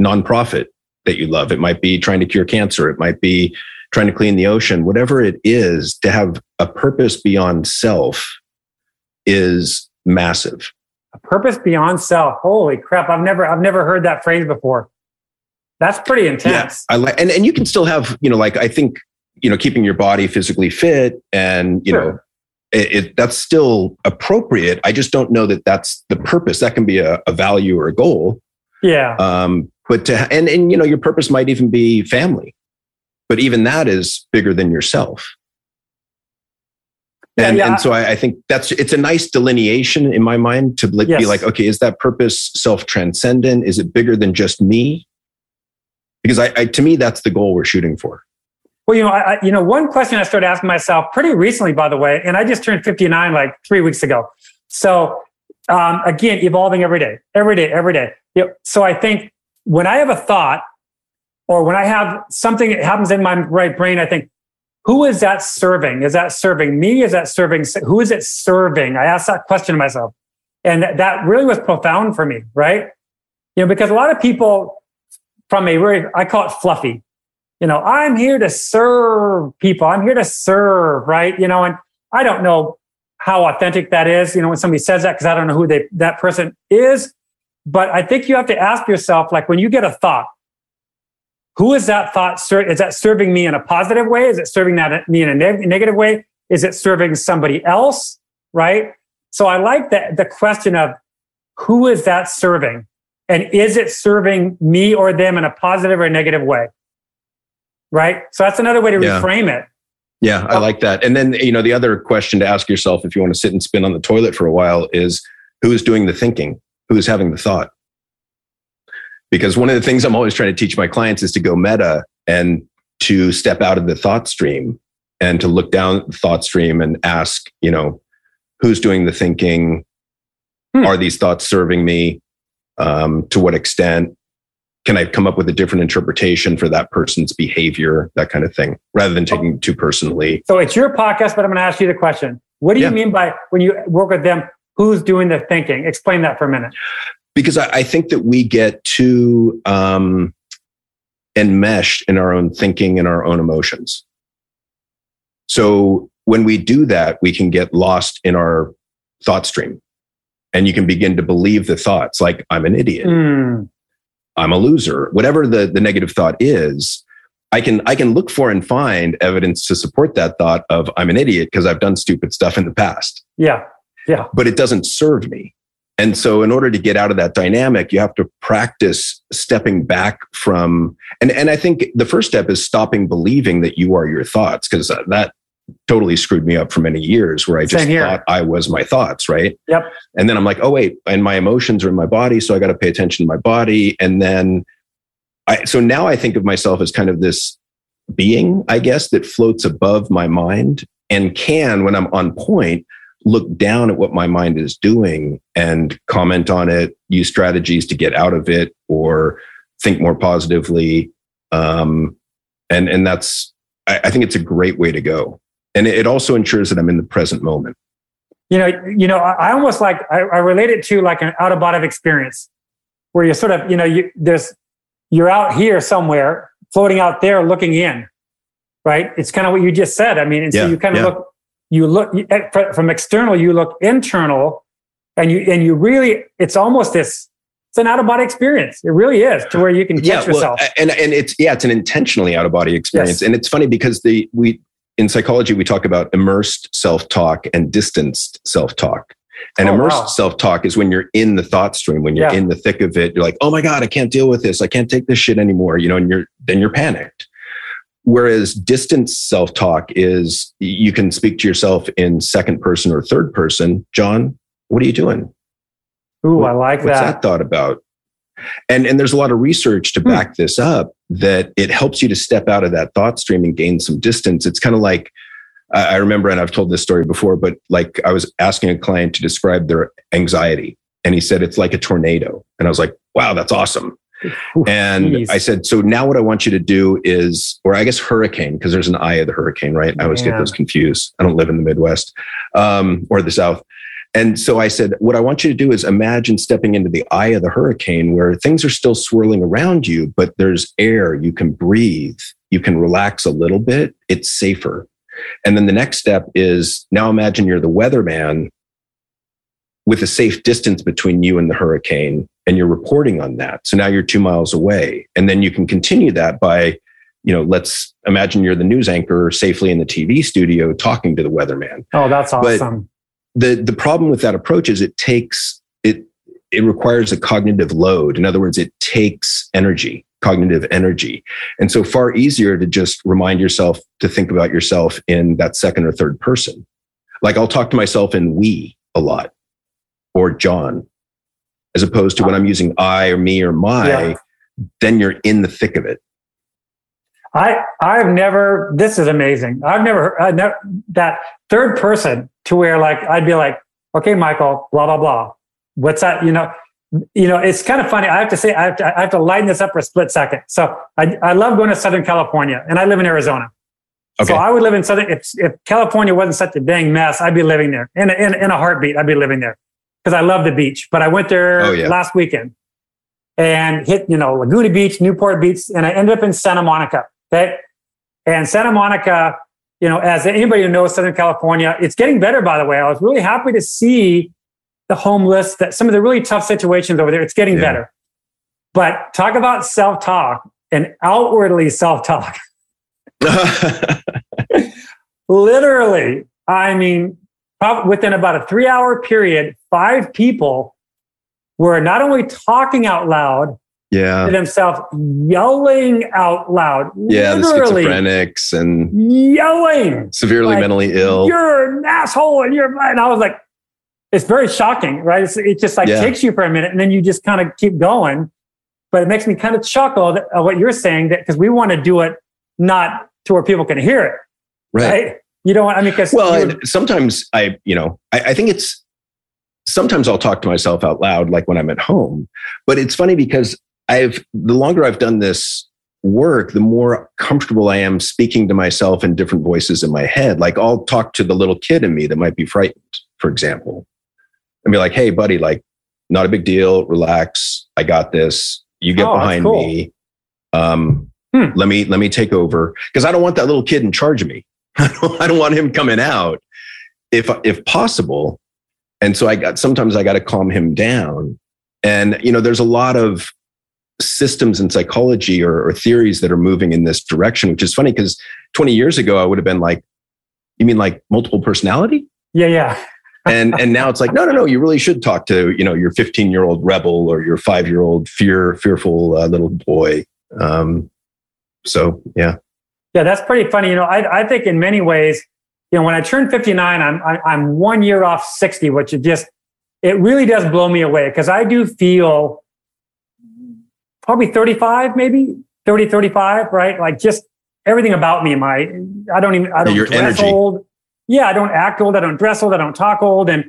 Speaker 1: nonprofit that you love. It might be trying to cure cancer. It might be trying to clean the ocean. Whatever it is, to have a purpose beyond self is massive.
Speaker 2: A purpose beyond self. Holy crap! I've never, I've never heard that phrase before. That's pretty intense.
Speaker 1: Yeah, I like, and and you can still have, you know, like I think, you know, keeping your body physically fit, and you sure. know, it, it, that's still appropriate. I just don't know that that's the purpose. That can be a, a value or a goal.
Speaker 2: Yeah.
Speaker 1: Um, but to and and you know, your purpose might even be family, but even that is bigger than yourself. And, yeah, yeah. and so I, I, think that's it's a nice delineation in my mind to yes. be like, okay, is that purpose self transcendent? Is it bigger than just me? because I, I, to me that's the goal we're shooting for
Speaker 2: well you know I, you know one question i started asking myself pretty recently by the way and i just turned 59 like three weeks ago so um, again evolving every day every day every day so i think when i have a thought or when i have something that happens in my right brain i think who is that serving is that serving me is that serving who is it serving i asked that question to myself and that, that really was profound for me right you know because a lot of people from a very, I call it fluffy. You know, I'm here to serve people. I'm here to serve, right? You know, and I don't know how authentic that is, you know, when somebody says that, because I don't know who they, that person is. But I think you have to ask yourself, like when you get a thought, who is that thought? Is that serving me in a positive way? Is it serving that me in a neg- negative way? Is it serving somebody else? Right. So I like that the question of who is that serving? And is it serving me or them in a positive or negative way? Right. So that's another way to yeah. reframe it.
Speaker 1: Yeah, I like that. And then, you know, the other question to ask yourself if you want to sit and spin on the toilet for a while is who is doing the thinking? Who is having the thought? Because one of the things I'm always trying to teach my clients is to go meta and to step out of the thought stream and to look down the thought stream and ask, you know, who's doing the thinking? Hmm. Are these thoughts serving me? um, to what extent can I come up with a different interpretation for that person's behavior, that kind of thing, rather than taking it too personally.
Speaker 2: So it's your podcast, but I'm going to ask you the question. What do you yeah. mean by when you work with them, who's doing the thinking? Explain that for a minute.
Speaker 1: Because I, I think that we get too um, enmeshed in our own thinking and our own emotions. So when we do that, we can get lost in our thought stream and you can begin to believe the thoughts like i'm an idiot mm. i'm a loser whatever the, the negative thought is i can i can look for and find evidence to support that thought of i'm an idiot because i've done stupid stuff in the past
Speaker 2: yeah yeah
Speaker 1: but it doesn't serve me and so in order to get out of that dynamic you have to practice stepping back from and and i think the first step is stopping believing that you are your thoughts because uh, that totally screwed me up for many years where I just thought I was my thoughts, right?
Speaker 2: Yep.
Speaker 1: And then I'm like, oh wait, and my emotions are in my body, so I got to pay attention to my body. And then I so now I think of myself as kind of this being, I guess, that floats above my mind and can, when I'm on point, look down at what my mind is doing and comment on it, use strategies to get out of it or think more positively. Um, and and that's I, I think it's a great way to go and it also ensures that I'm in the present moment.
Speaker 2: You know, you know, I almost like I, I relate it to like an out of body experience, where you're sort of, you know, you there's you're out here somewhere, floating out there, looking in, right? It's kind of what you just said. I mean, and yeah, so you kind of yeah. look, you look from external, you look internal, and you and you really, it's almost this it's an out of body experience. It really is to where you can catch yeah, well, yourself.
Speaker 1: And and it's yeah, it's an intentionally out of body experience. Yes. And it's funny because the we in psychology, we talk about immersed self talk and distanced self talk. And oh, immersed wow. self talk is when you're in the thought stream, when you're yeah. in the thick of it. You're like, oh my God, I can't deal with this. I can't take this shit anymore. You know, and you're then you're panicked. Whereas distance self talk is you can speak to yourself in second person or third person. John, what are you doing?
Speaker 2: Ooh, I like
Speaker 1: What's
Speaker 2: that.
Speaker 1: that thought about? And and there's a lot of research to
Speaker 2: Hmm.
Speaker 1: back this up that it helps you to step out of that thought stream and gain some distance. It's kind of like I remember, and I've told this story before, but like I was asking a client to describe their anxiety, and he said it's like a tornado, and I was like, "Wow, that's awesome." And
Speaker 2: geez.
Speaker 1: I said, "So now what I want you to do is, or I guess hurricane, because there's an eye of the hurricane, right? I always get those confused. I don't live in the Midwest um, or the South." And so I said, what I want you to do is imagine stepping into the eye of the hurricane where things are still swirling around you, but there's air. You can breathe. You can relax a little bit. It's safer. And then the next step is now imagine you're the weatherman with a safe distance between you and the hurricane, and you're reporting on that. So now you're two miles away. And then you can continue that by, you know, let's imagine you're the news anchor safely in the TV studio talking to the weatherman.
Speaker 2: Oh, that's awesome.
Speaker 1: but- the the problem with that approach is it takes it it requires a cognitive load. In other words it takes energy cognitive energy. And so far easier to just remind yourself to think about yourself in that second or third person. Like i'll talk to myself in we a lot or john as opposed to when uh, i'm using i or me or my
Speaker 2: Yeah.
Speaker 1: then you're in the thick of it
Speaker 2: I I've never. This is amazing. I've never, I never that third person to where like I'd be like, okay, Michael, blah blah blah. What's that? You know, you know. It's kind of funny. I have to say, I have to, I have to lighten this up for a split second. So I I love going to Southern California, and I live in Arizona.
Speaker 1: Okay.
Speaker 2: So I would live in Southern. If if California wasn't such a dang mess, I'd be living there in a, in, in a heartbeat. I'd be living there because I love the beach. But I went there
Speaker 1: Oh, yeah.
Speaker 2: last weekend and hit you know Laguna Beach, Newport Beach, and I ended up in Santa Monica. Okay, and Santa Monica, you know, as anybody who knows Southern California, it's getting better. By the way, I was really happy to see the homeless, that some of the really tough situations over there. It's getting
Speaker 1: Yeah.
Speaker 2: better. But talk about self talk and outwardly self talk. Literally, I mean, prob- within about a three hour period, five people were not only talking out loud
Speaker 1: yeah
Speaker 2: to themselves, yelling out loud.
Speaker 1: yeah the schizophrenics and
Speaker 2: yelling.
Speaker 1: severely
Speaker 2: Like,
Speaker 1: mentally ill
Speaker 2: You're an asshole, and you're. And I was like, it's very shocking, right? It's, it just like
Speaker 1: Yeah.
Speaker 2: takes you for a minute, and then you just kind of keep going. But it makes me kind of chuckle that, uh, what you're saying that because we want to do it not to where people can hear it, right? You don't want. I mean, because
Speaker 1: well sometimes i you know I, I think it's sometimes i'll talk to myself out loud like when i'm at home. But it's funny because i've the longer i've done this work the more comfortable i am speaking to myself in different voices in my head. Like i'll talk to the little kid in me that might be frightened for example and be like hey buddy like not a big deal. Relax. I got this. You get
Speaker 2: Oh,
Speaker 1: behind
Speaker 2: cool.
Speaker 1: me. Um
Speaker 2: Hmm.
Speaker 1: let me let me take over. Because i don't want that little kid in charge of me I don't, I don't want him coming out if if possible. And so I got sometimes I got to calm him down. And you know, there's a lot of systems in psychology or, or theories that are moving in this direction, which is funny because 20 years ago I would have been like, "You mean like multiple personality?"
Speaker 2: yeah, yeah.
Speaker 1: And and now it's like, no, no, no. You really should talk to you know your 15 year old rebel or your five year old fear fearful uh, little boy. Um, so yeah,
Speaker 2: Yeah, that's pretty funny. You know, I, I think in many ways, you know, when I turned 59, I'm, I'm, I'm one year off 60, which it just, it really does blow me away because I do feel probably 35, maybe 30, 35, right? Like just everything about me. My, I don't even, I don't
Speaker 1: Your
Speaker 2: dress
Speaker 1: energy.
Speaker 2: old. Yeah, I don't act old. I don't dress old. I don't talk old. And,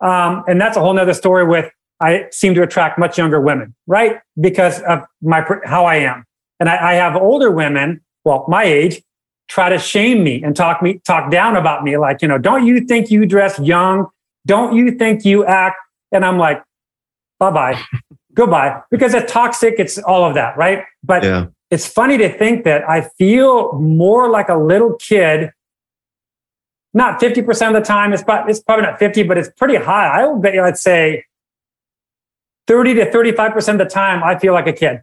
Speaker 2: um, and that's a whole nother story with, I seem to attract much younger women, right? Because of my, how I am. And I, I have older women, well, my age, try to shame me and talk me talk down about me. Like you know don't you think you dress young? Don't you think you act? And i'm like bye-bye. Goodbye. Because it's toxic. It's all of that right? But
Speaker 1: yeah,
Speaker 2: it's funny to think that i feel more like a little kid not 50% of the time it's, pro- it's probably not 50 but it's pretty high. I would bet you i'd say 30 to 35% of the time i feel like a kid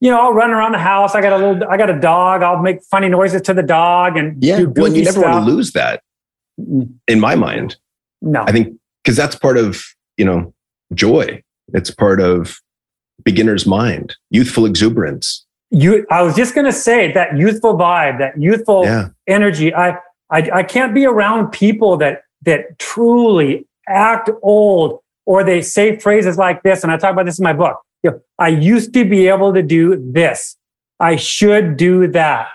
Speaker 2: you know, I'll run around the house. I got a little, I got a dog. I'll make funny noises to the dog and
Speaker 1: yeah.
Speaker 2: do
Speaker 1: Well, you never
Speaker 2: stuff.
Speaker 1: want to lose that in my mind.
Speaker 2: No,
Speaker 1: I think because that's part of you know joy. It's part of beginner's mind, youthful exuberance.
Speaker 2: you, I was just going to say that youthful vibe, that youthful yeah. energy. I, I, I can't be around people that, that truly act old or they say phrases like this. And I talk about this in my book. You know, I used to be able to do this. I should do that.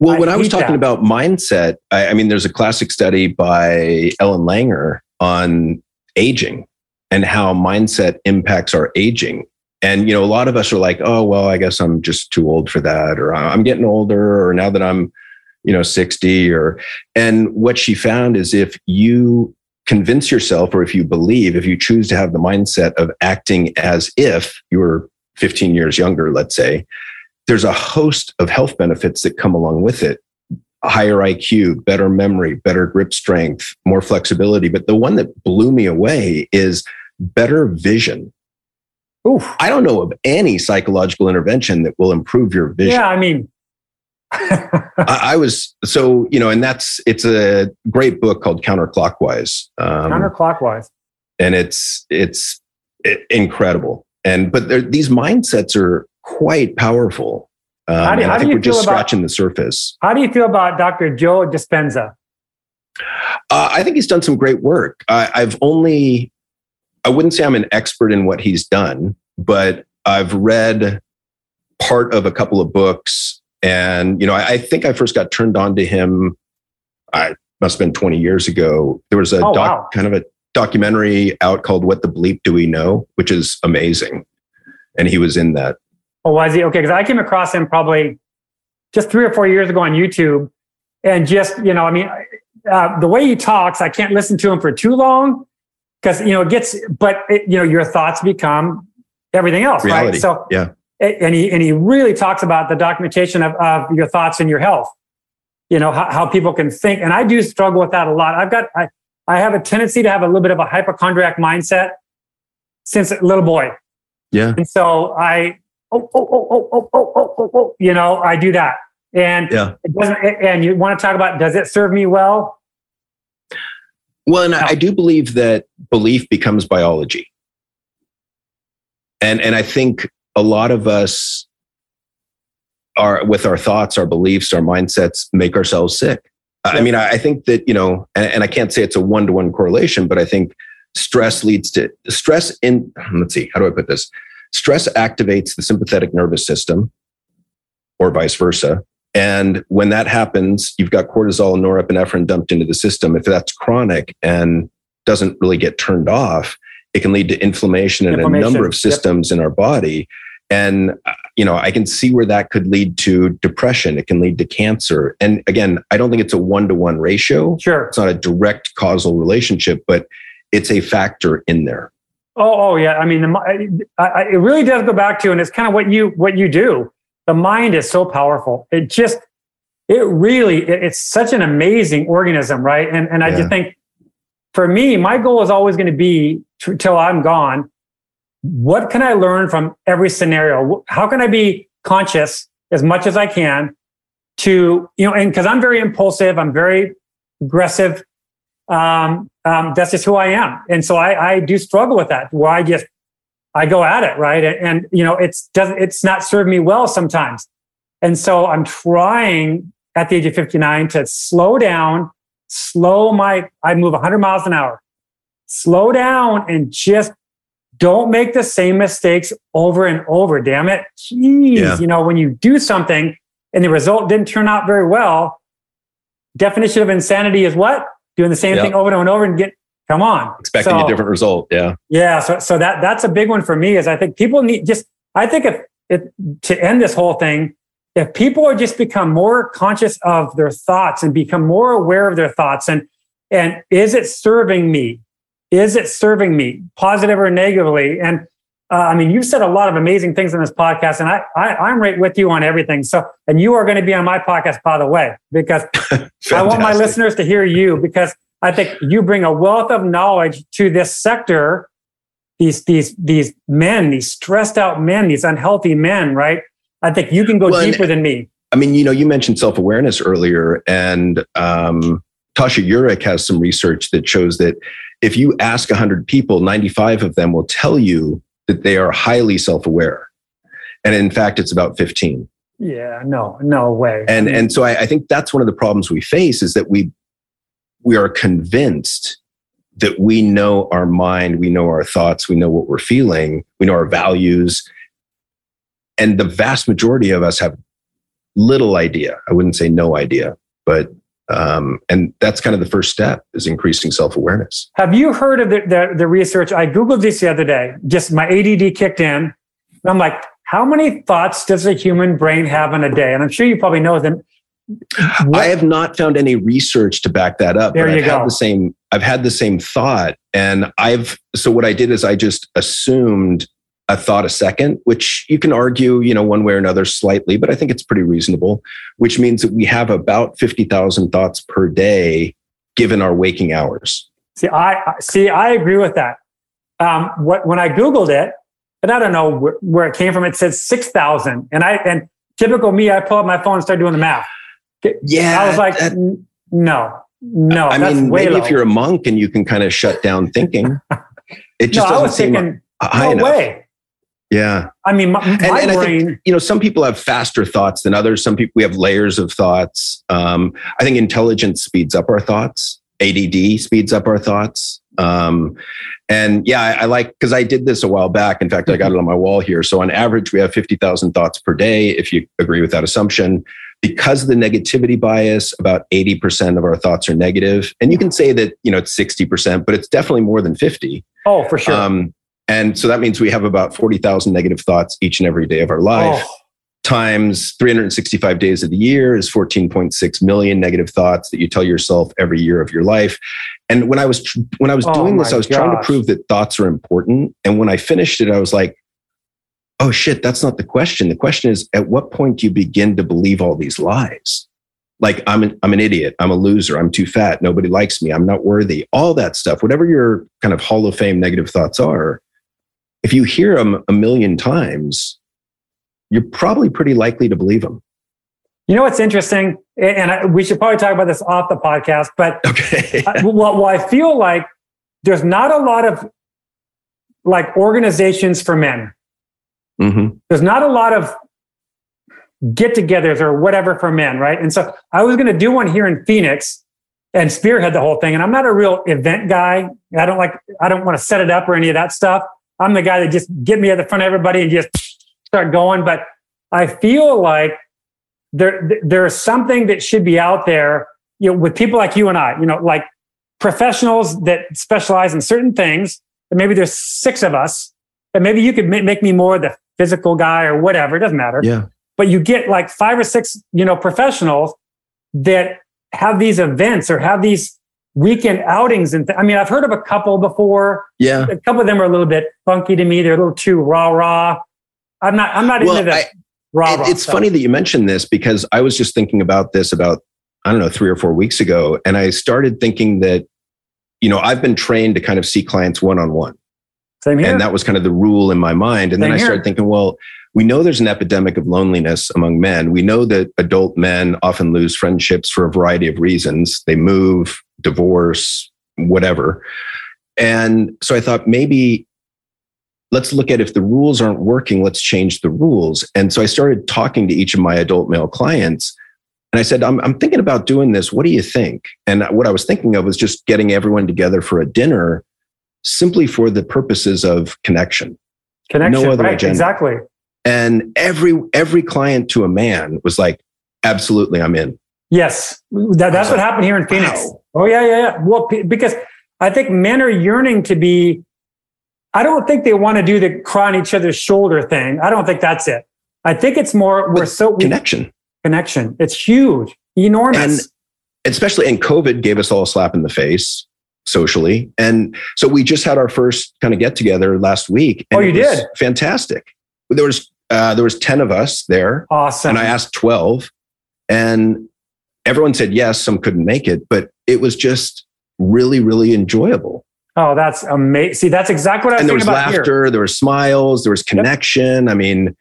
Speaker 1: Well, I when I was talking that. about mindset, I, I mean, there's a classic study by Ellen Langer on aging and how mindset impacts our aging. And, you know, a lot of us are like, oh, well, I guess I'm just too old for that, or I'm getting older, or now that I'm, you know, 60, or, and what she found is if you convince yourself, or if you believe, if you choose to have the mindset of acting as if you were 15 years younger, let's say, there's a host of health benefits that come along with it higher IQ, better memory, better grip strength, more flexibility. But the one that blew me away is better vision. Oof. I don't know of any psychological intervention that will improve your vision.
Speaker 2: Yeah, I mean,
Speaker 1: I, was so you know, and that's it's a great book called Counterclockwise.
Speaker 2: Um, Counterclockwise,
Speaker 1: and it's it's incredible. And but these mindsets are quite powerful. Um, how do, how I think we're just about, scratching the surface.
Speaker 2: How do you feel about Dr. Joe Dispenza?
Speaker 1: Uh, I think he's done some great work. I, I've only, I wouldn't say I'm an expert in what he's done, but I've read part of a couple of books. And, you know, I, I think I first got turned on to him, I must have been 20 years ago. There was a oh, doc, wow. kind of a documentary out called What the Bleep Do We Know, which is amazing. And he was in that.
Speaker 2: Oh, was he? Okay. Because I came across him probably just three or four years ago on YouTube. And just, you know, I mean, uh, the way he talks, I can't listen to him for too long because, you know, it gets, but, it, you know, your thoughts become everything else, Reality. right?
Speaker 1: So, yeah
Speaker 2: and he and he really talks about the documentation of, of your thoughts and your health you know how, how, people can think and i do struggle with that a lot i've got i i have a tendency to have a little bit of a hypochondriac mindset since a little boy
Speaker 1: yeah
Speaker 2: and so i oh oh oh oh oh oh oh, oh, oh you know i do that and yeah it doesn't, and you want to talk about does it serve me well
Speaker 1: well and no. i do believe that belief becomes biology and and i think a lot of us are with our thoughts, our beliefs, our mindsets make ourselves sick. I mean, I, I think that, you know, and, and I can't say it's a one to one correlation, but I think stress leads to stress in, let's see, how do I put this? Stress activates the sympathetic nervous system or vice versa. And when that happens, you've got cortisol and norepinephrine dumped into the system. If that's chronic and doesn't really get turned off, it can lead to inflammation, inflammation. in a number of systems yep. in our body. And, uh, you know, I can see where that could lead to depression. It can lead to cancer. And again, I don't think it's a one to one ratio.
Speaker 2: Sure.
Speaker 1: It's not a direct causal relationship, but it's a factor in there.
Speaker 2: Oh, oh yeah. I mean, the, I, I, it really does go back to, and it's kind of what you what you do. The mind is so powerful. It just, it really, it, it's such an amazing organism, right? And and I yeah. just think, for me, my goal is always going to be till I'm gone. What can I learn from every scenario? How can I be conscious as much as I can to you know? And because I'm very impulsive, I'm very aggressive um, um, that's just who I am. And so I, I do struggle with that where I just, I go at it. Right. And, and, you know, it's doesn't, it's not served me well sometimes. And so I'm trying at the age of 59 to slow down, slow my, I move 100 miles an hour, slow down and just don't make the same mistakes over and over. Damn it. Jeez. Yeah. You know, when you do something and the result didn't turn out very well, definition of insanity is what? doing the same thing over and over and get come on
Speaker 1: expecting so, a different result yeah
Speaker 2: yeah so so that that's a big one for me is i think people need just i think if, if to end this whole thing if people are just become more conscious of their thoughts and become more aware of their thoughts and and is it serving me is it serving me positive or negatively and uh, I mean, you've said a lot of amazing things in this podcast, and I, I am right with you on everything. So, and you are going to be on my podcast, by the way, because I want my listeners to hear you because I think you bring a wealth of knowledge to this sector. These these these men, these stressed out men, these unhealthy men, right? I think you can go well, deeper than me.
Speaker 1: I mean, you know, you mentioned self awareness earlier, and um, Tasha Eurich has some research that shows that if you ask 100 people, 95 of them will tell you that they are highly self aware. And in fact, it's about 15.
Speaker 2: Yeah, no, no way.
Speaker 1: And and so I, I think that's one of the problems we face is that we we are convinced that we know our mind, we know our thoughts, we know what we're feeling, we know our values. And the vast majority of us have little idea. I wouldn't say no idea, but um, and that's kind of the first step is increasing self-awareness.
Speaker 2: Have you heard of the, the, the research? I Googled this the other day, just my ADD kicked in. And I'm like, how many thoughts does a human brain have in a day? And I'm sure you probably know them.
Speaker 1: What? I have not found any research to back that up.
Speaker 2: There
Speaker 1: but
Speaker 2: you
Speaker 1: I've
Speaker 2: go.
Speaker 1: Had the same, I've had the same thought, and I've so what I did is I just assumed a thought a second, which you can argue, you know, one way or another slightly, but I think it's pretty reasonable. Which means that we have about fifty thousand thoughts per day, given our waking hours.
Speaker 2: See, I see. I agree with that. Um, what when I googled it, and I don't know where, where it came from. It said six thousand, and I and typical me, I pull up my phone and start doing the math.
Speaker 1: Yeah,
Speaker 2: I was like,
Speaker 1: that,
Speaker 2: no, no.
Speaker 1: I
Speaker 2: that's
Speaker 1: mean,
Speaker 2: way
Speaker 1: maybe
Speaker 2: low.
Speaker 1: if you're a monk and you can kind of shut down thinking, it just
Speaker 2: no, I
Speaker 1: doesn't
Speaker 2: was
Speaker 1: seem
Speaker 2: thinking,
Speaker 1: high
Speaker 2: no
Speaker 1: enough.
Speaker 2: way.
Speaker 1: Yeah.
Speaker 2: I mean, my, my
Speaker 1: and, and I
Speaker 2: brain.
Speaker 1: think you know some people have faster thoughts than others. Some people we have layers of thoughts. Um, I think intelligence speeds up our thoughts. ADD speeds up our thoughts. Um, and yeah, I, I like because I did this a while back. In fact, I got it on my wall here. So on average, we have fifty thousand thoughts per day. If you agree with that assumption, because of the negativity bias, about eighty percent of our thoughts are negative. And you can say that you know it's sixty percent, but it's definitely more than fifty.
Speaker 2: oh, for sure.
Speaker 1: Um, and so that means we have about 40,000 negative thoughts each and every day of our life.
Speaker 2: Oh,
Speaker 1: Times 365 days of the year is 14.6 million negative thoughts that you tell yourself every year of your life. And when I was tr- when I was
Speaker 2: Oh
Speaker 1: doing this, I was trying to prove that thoughts are important. And when I finished it, I was like, "Oh shit, that's not the question. The question is, at what point do you begin to believe all these lies?" Like I'm an, I'm an idiot. I'm a loser. I'm too fat. Nobody likes me. I'm not worthy. All that stuff. Whatever your kind of Hall of Fame negative thoughts are, if you hear them a million times, you're probably pretty likely to believe them.
Speaker 2: you know what's interesting, and we should probably talk about this off the podcast. But
Speaker 1: Okay.
Speaker 2: I- well, well, I feel like there's not a lot of like organizations for men.
Speaker 1: hmm
Speaker 2: There's not a lot of get-togethers or whatever for men, right? And so I was going to do one here in Phoenix and spearhead the whole thing. And I'm not a real event guy. I don't like. I don't want to set it up or any of that stuff. I'm the guy that just get me at the front of everybody and just start going. But I feel like there there's something that should be out there, you know, with people like you and I, you know, like professionals that specialize in certain things. And maybe there's six of us, and maybe you could make me more the physical guy or whatever. It doesn't matter.
Speaker 1: Yeah.
Speaker 2: But you get like five or six, you know, professionals that have these events or have these weekend outings. And th- I mean, I've heard of a couple before.
Speaker 1: Yeah.
Speaker 2: A couple of them are a little bit funky to me. They're a little too rah rah. I'm not. I'm not
Speaker 1: Well,
Speaker 2: into the
Speaker 1: I-
Speaker 2: Rah, rah,
Speaker 1: it's funny that you mentioned this because I was just thinking about this about, I don't know, three or four weeks ago. And I started thinking that, you know, I've been trained to kind of see clients one on one.
Speaker 2: Same here.
Speaker 1: And that was kind of the rule in my mind. And then I
Speaker 2: here.
Speaker 1: started thinking, well, we know there's an epidemic of loneliness among men. We know that adult men often lose friendships for a variety of reasons. They move, divorce, whatever. And so I thought maybe let's look at if the rules aren't working, let's change the rules. And so I started talking to each of my adult male clients. And I said, I'm, I'm thinking about doing this. What do you think? And what I was thinking of was just getting everyone together for a dinner simply for the purposes of connection.
Speaker 2: Connection.
Speaker 1: no other
Speaker 2: right.
Speaker 1: agenda.
Speaker 2: Exactly.
Speaker 1: And every every client to a man was like, absolutely, I'm in.
Speaker 2: Yes, that, that's what happened here in Phoenix.
Speaker 1: Wow.
Speaker 2: Oh yeah, yeah, yeah. Well, p- because I think men are yearning to be. I don't think they want to do the cry on each other's shoulder thing. I don't think that's it. I think it's more we're
Speaker 1: With
Speaker 2: so we,
Speaker 1: Connection.
Speaker 2: connection. It's huge, enormous.
Speaker 1: Especially and COVID gave us all a slap in the face socially. And so we just had our first kind of get together last week. And
Speaker 2: Oh, you did?
Speaker 1: Fantastic. There was uh, there was 10 of us there.
Speaker 2: awesome.
Speaker 1: and I asked 12 and everyone said yes, some couldn't make it, but it was just really, really enjoyable.
Speaker 2: oh, that's amazing. See, that's exactly what I was
Speaker 1: And there was
Speaker 2: about here.
Speaker 1: laughter, there was smiles, there was connection. I mean,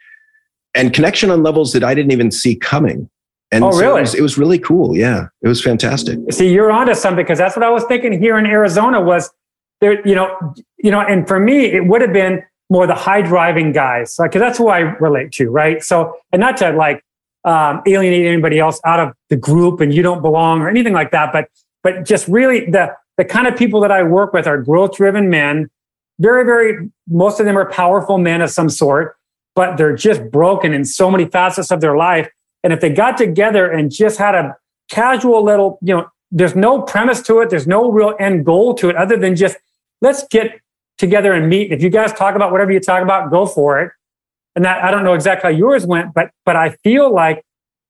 Speaker 1: and connection on levels that I didn't even see coming. And
Speaker 2: Oh,
Speaker 1: so
Speaker 2: really?
Speaker 1: It was, it was really cool. Yeah. It was fantastic.
Speaker 2: See, you're onto something because that's what I was thinking here in Arizona was there, you know, you know, and for me, it would have been more the high driving guys, because that's who I relate to, right? So, and not to like um, alienate anybody else out of the group and you don't belong or anything like that. But but just really the the kind of people that I work with are growth driven men. Very, very, most of them are powerful men of some sort, but they're just broken in so many facets of their life. And if they got together and just had a casual little, you know, there's no premise to it, there's no real end goal to it other than just let's get together and meet. If you guys talk about whatever you talk about, go for it. And that I don't know exactly how yours went, but but I feel like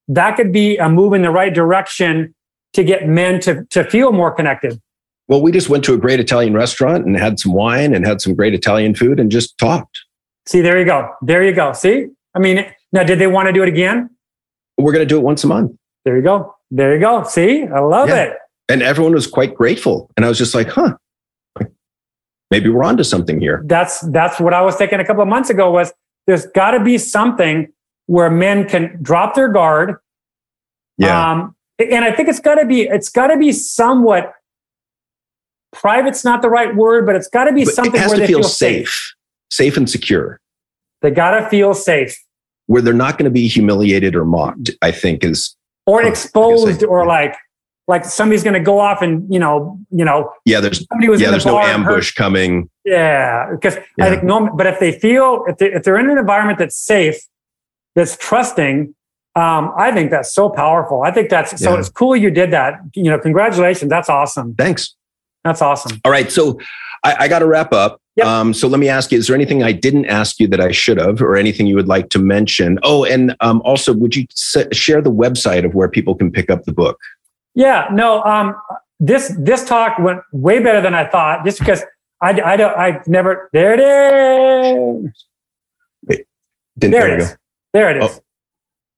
Speaker 2: that could be a move in the right direction to get men to to feel more connected.
Speaker 1: Well, we just went to a great Italian restaurant and had some wine and had some great Italian food and just talked.
Speaker 2: See, there you go. There you go. See? I mean, now did they want to do it again?
Speaker 1: We're going to do it once a month.
Speaker 2: There you go. There you go. See? I love yeah. it.
Speaker 1: And everyone was quite grateful. And I was just like, huh, maybe we're onto something here.
Speaker 2: That's that's what I was thinking a couple of months ago was there's got to be something where men can drop their guard.
Speaker 1: Yeah. Um,
Speaker 2: and I think it's got to be it's got to be somewhat private's not the right word, but it's got to be but something
Speaker 1: it has
Speaker 2: where
Speaker 1: to
Speaker 2: they
Speaker 1: feel,
Speaker 2: feel
Speaker 1: safe,
Speaker 2: safe,
Speaker 1: safe and secure.
Speaker 2: They got to feel safe.
Speaker 1: Where they're not going to be humiliated or mocked, I think is
Speaker 2: or exposed or like like somebody's going to go off and you know you know
Speaker 1: yeah there's somebody was yeah there's the no ambush coming
Speaker 2: yeah because yeah. I think no but if they feel if they if they're in an environment that's safe that's trusting um, I think that's so powerful I think that's so yeah. it's cool you did that you know congratulations that's awesome
Speaker 1: thanks
Speaker 2: that's awesome.
Speaker 1: All right. So I, I got to wrap up. Yep. Um, so let me ask you: Is there anything I didn't ask you that I should have, or anything you would like to mention? Oh, and um, also, would you share the website of where people can pick up the book?
Speaker 2: Yeah. No. Um, this this talk went way better than I thought, just because I I don't I never there it is.
Speaker 1: Wait, didn't, there,
Speaker 2: there it is. Go. There it is. Oh.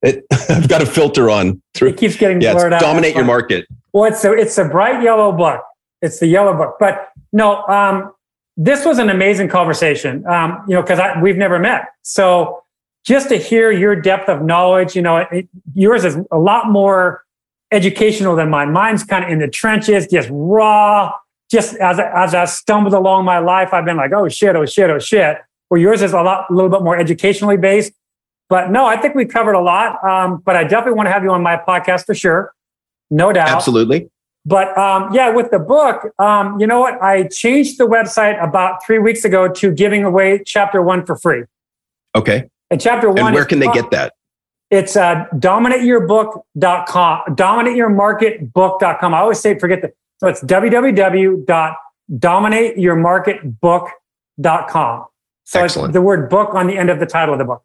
Speaker 1: It, I've got a filter on.
Speaker 2: Through. It keeps getting
Speaker 1: yeah,
Speaker 2: blurred out.
Speaker 1: Dominate your market.
Speaker 2: Well, it's a it's a bright yellow book. It's the yellow book. But no, um, this was an amazing conversation. Um, you know, because we've never met. So just to hear your depth of knowledge, you know, it, yours is a lot more educational than mine. Mine's kind of in the trenches, just raw. Just as as I stumbled along my life, I've been like, oh shit, oh shit, oh shit. Where yours is a lot, a little bit more educationally based. But no, I think we covered a lot. Um, but I definitely want to have you on my podcast for sure, no doubt.
Speaker 1: Absolutely.
Speaker 2: But um, yeah, with the book, um, you know what? I changed the website about three weeks ago to giving away chapter one for free.
Speaker 1: Okay.
Speaker 2: And chapter one.
Speaker 1: And where can they get that?
Speaker 2: It's uh, dominateyourbook.com, dominateyourmarketbook.com. I always say, forget that. So it's www.dominateyourmarketbook.com. So Excellent. it's the word book on the end of the title of the book.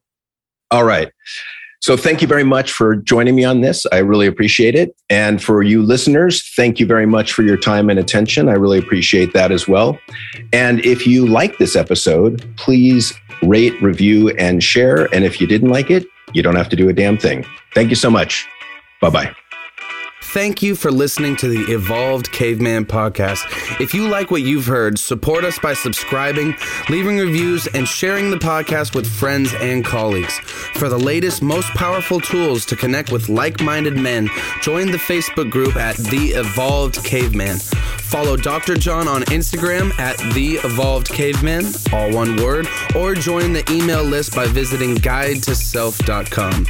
Speaker 1: All right. So thank you very much for joining me on this. I really appreciate it. And for you listeners, thank you very much for your time and attention. I really appreciate that as well. And if you like this episode, please rate, review, and share. And if you didn't like it, you don't have to do a damn thing. Thank you so much. Bye bye. Thank you for listening to the Evolved Caveman podcast. If you like what you've heard, support us by subscribing, leaving reviews, and sharing the podcast with friends and colleagues. For the latest, most powerful tools to connect with like minded men, join the Facebook group at The Evolved Caveman. Follow Dr. John on Instagram at The Evolved Caveman, all one word, or join the email list by visiting guidetoself.com.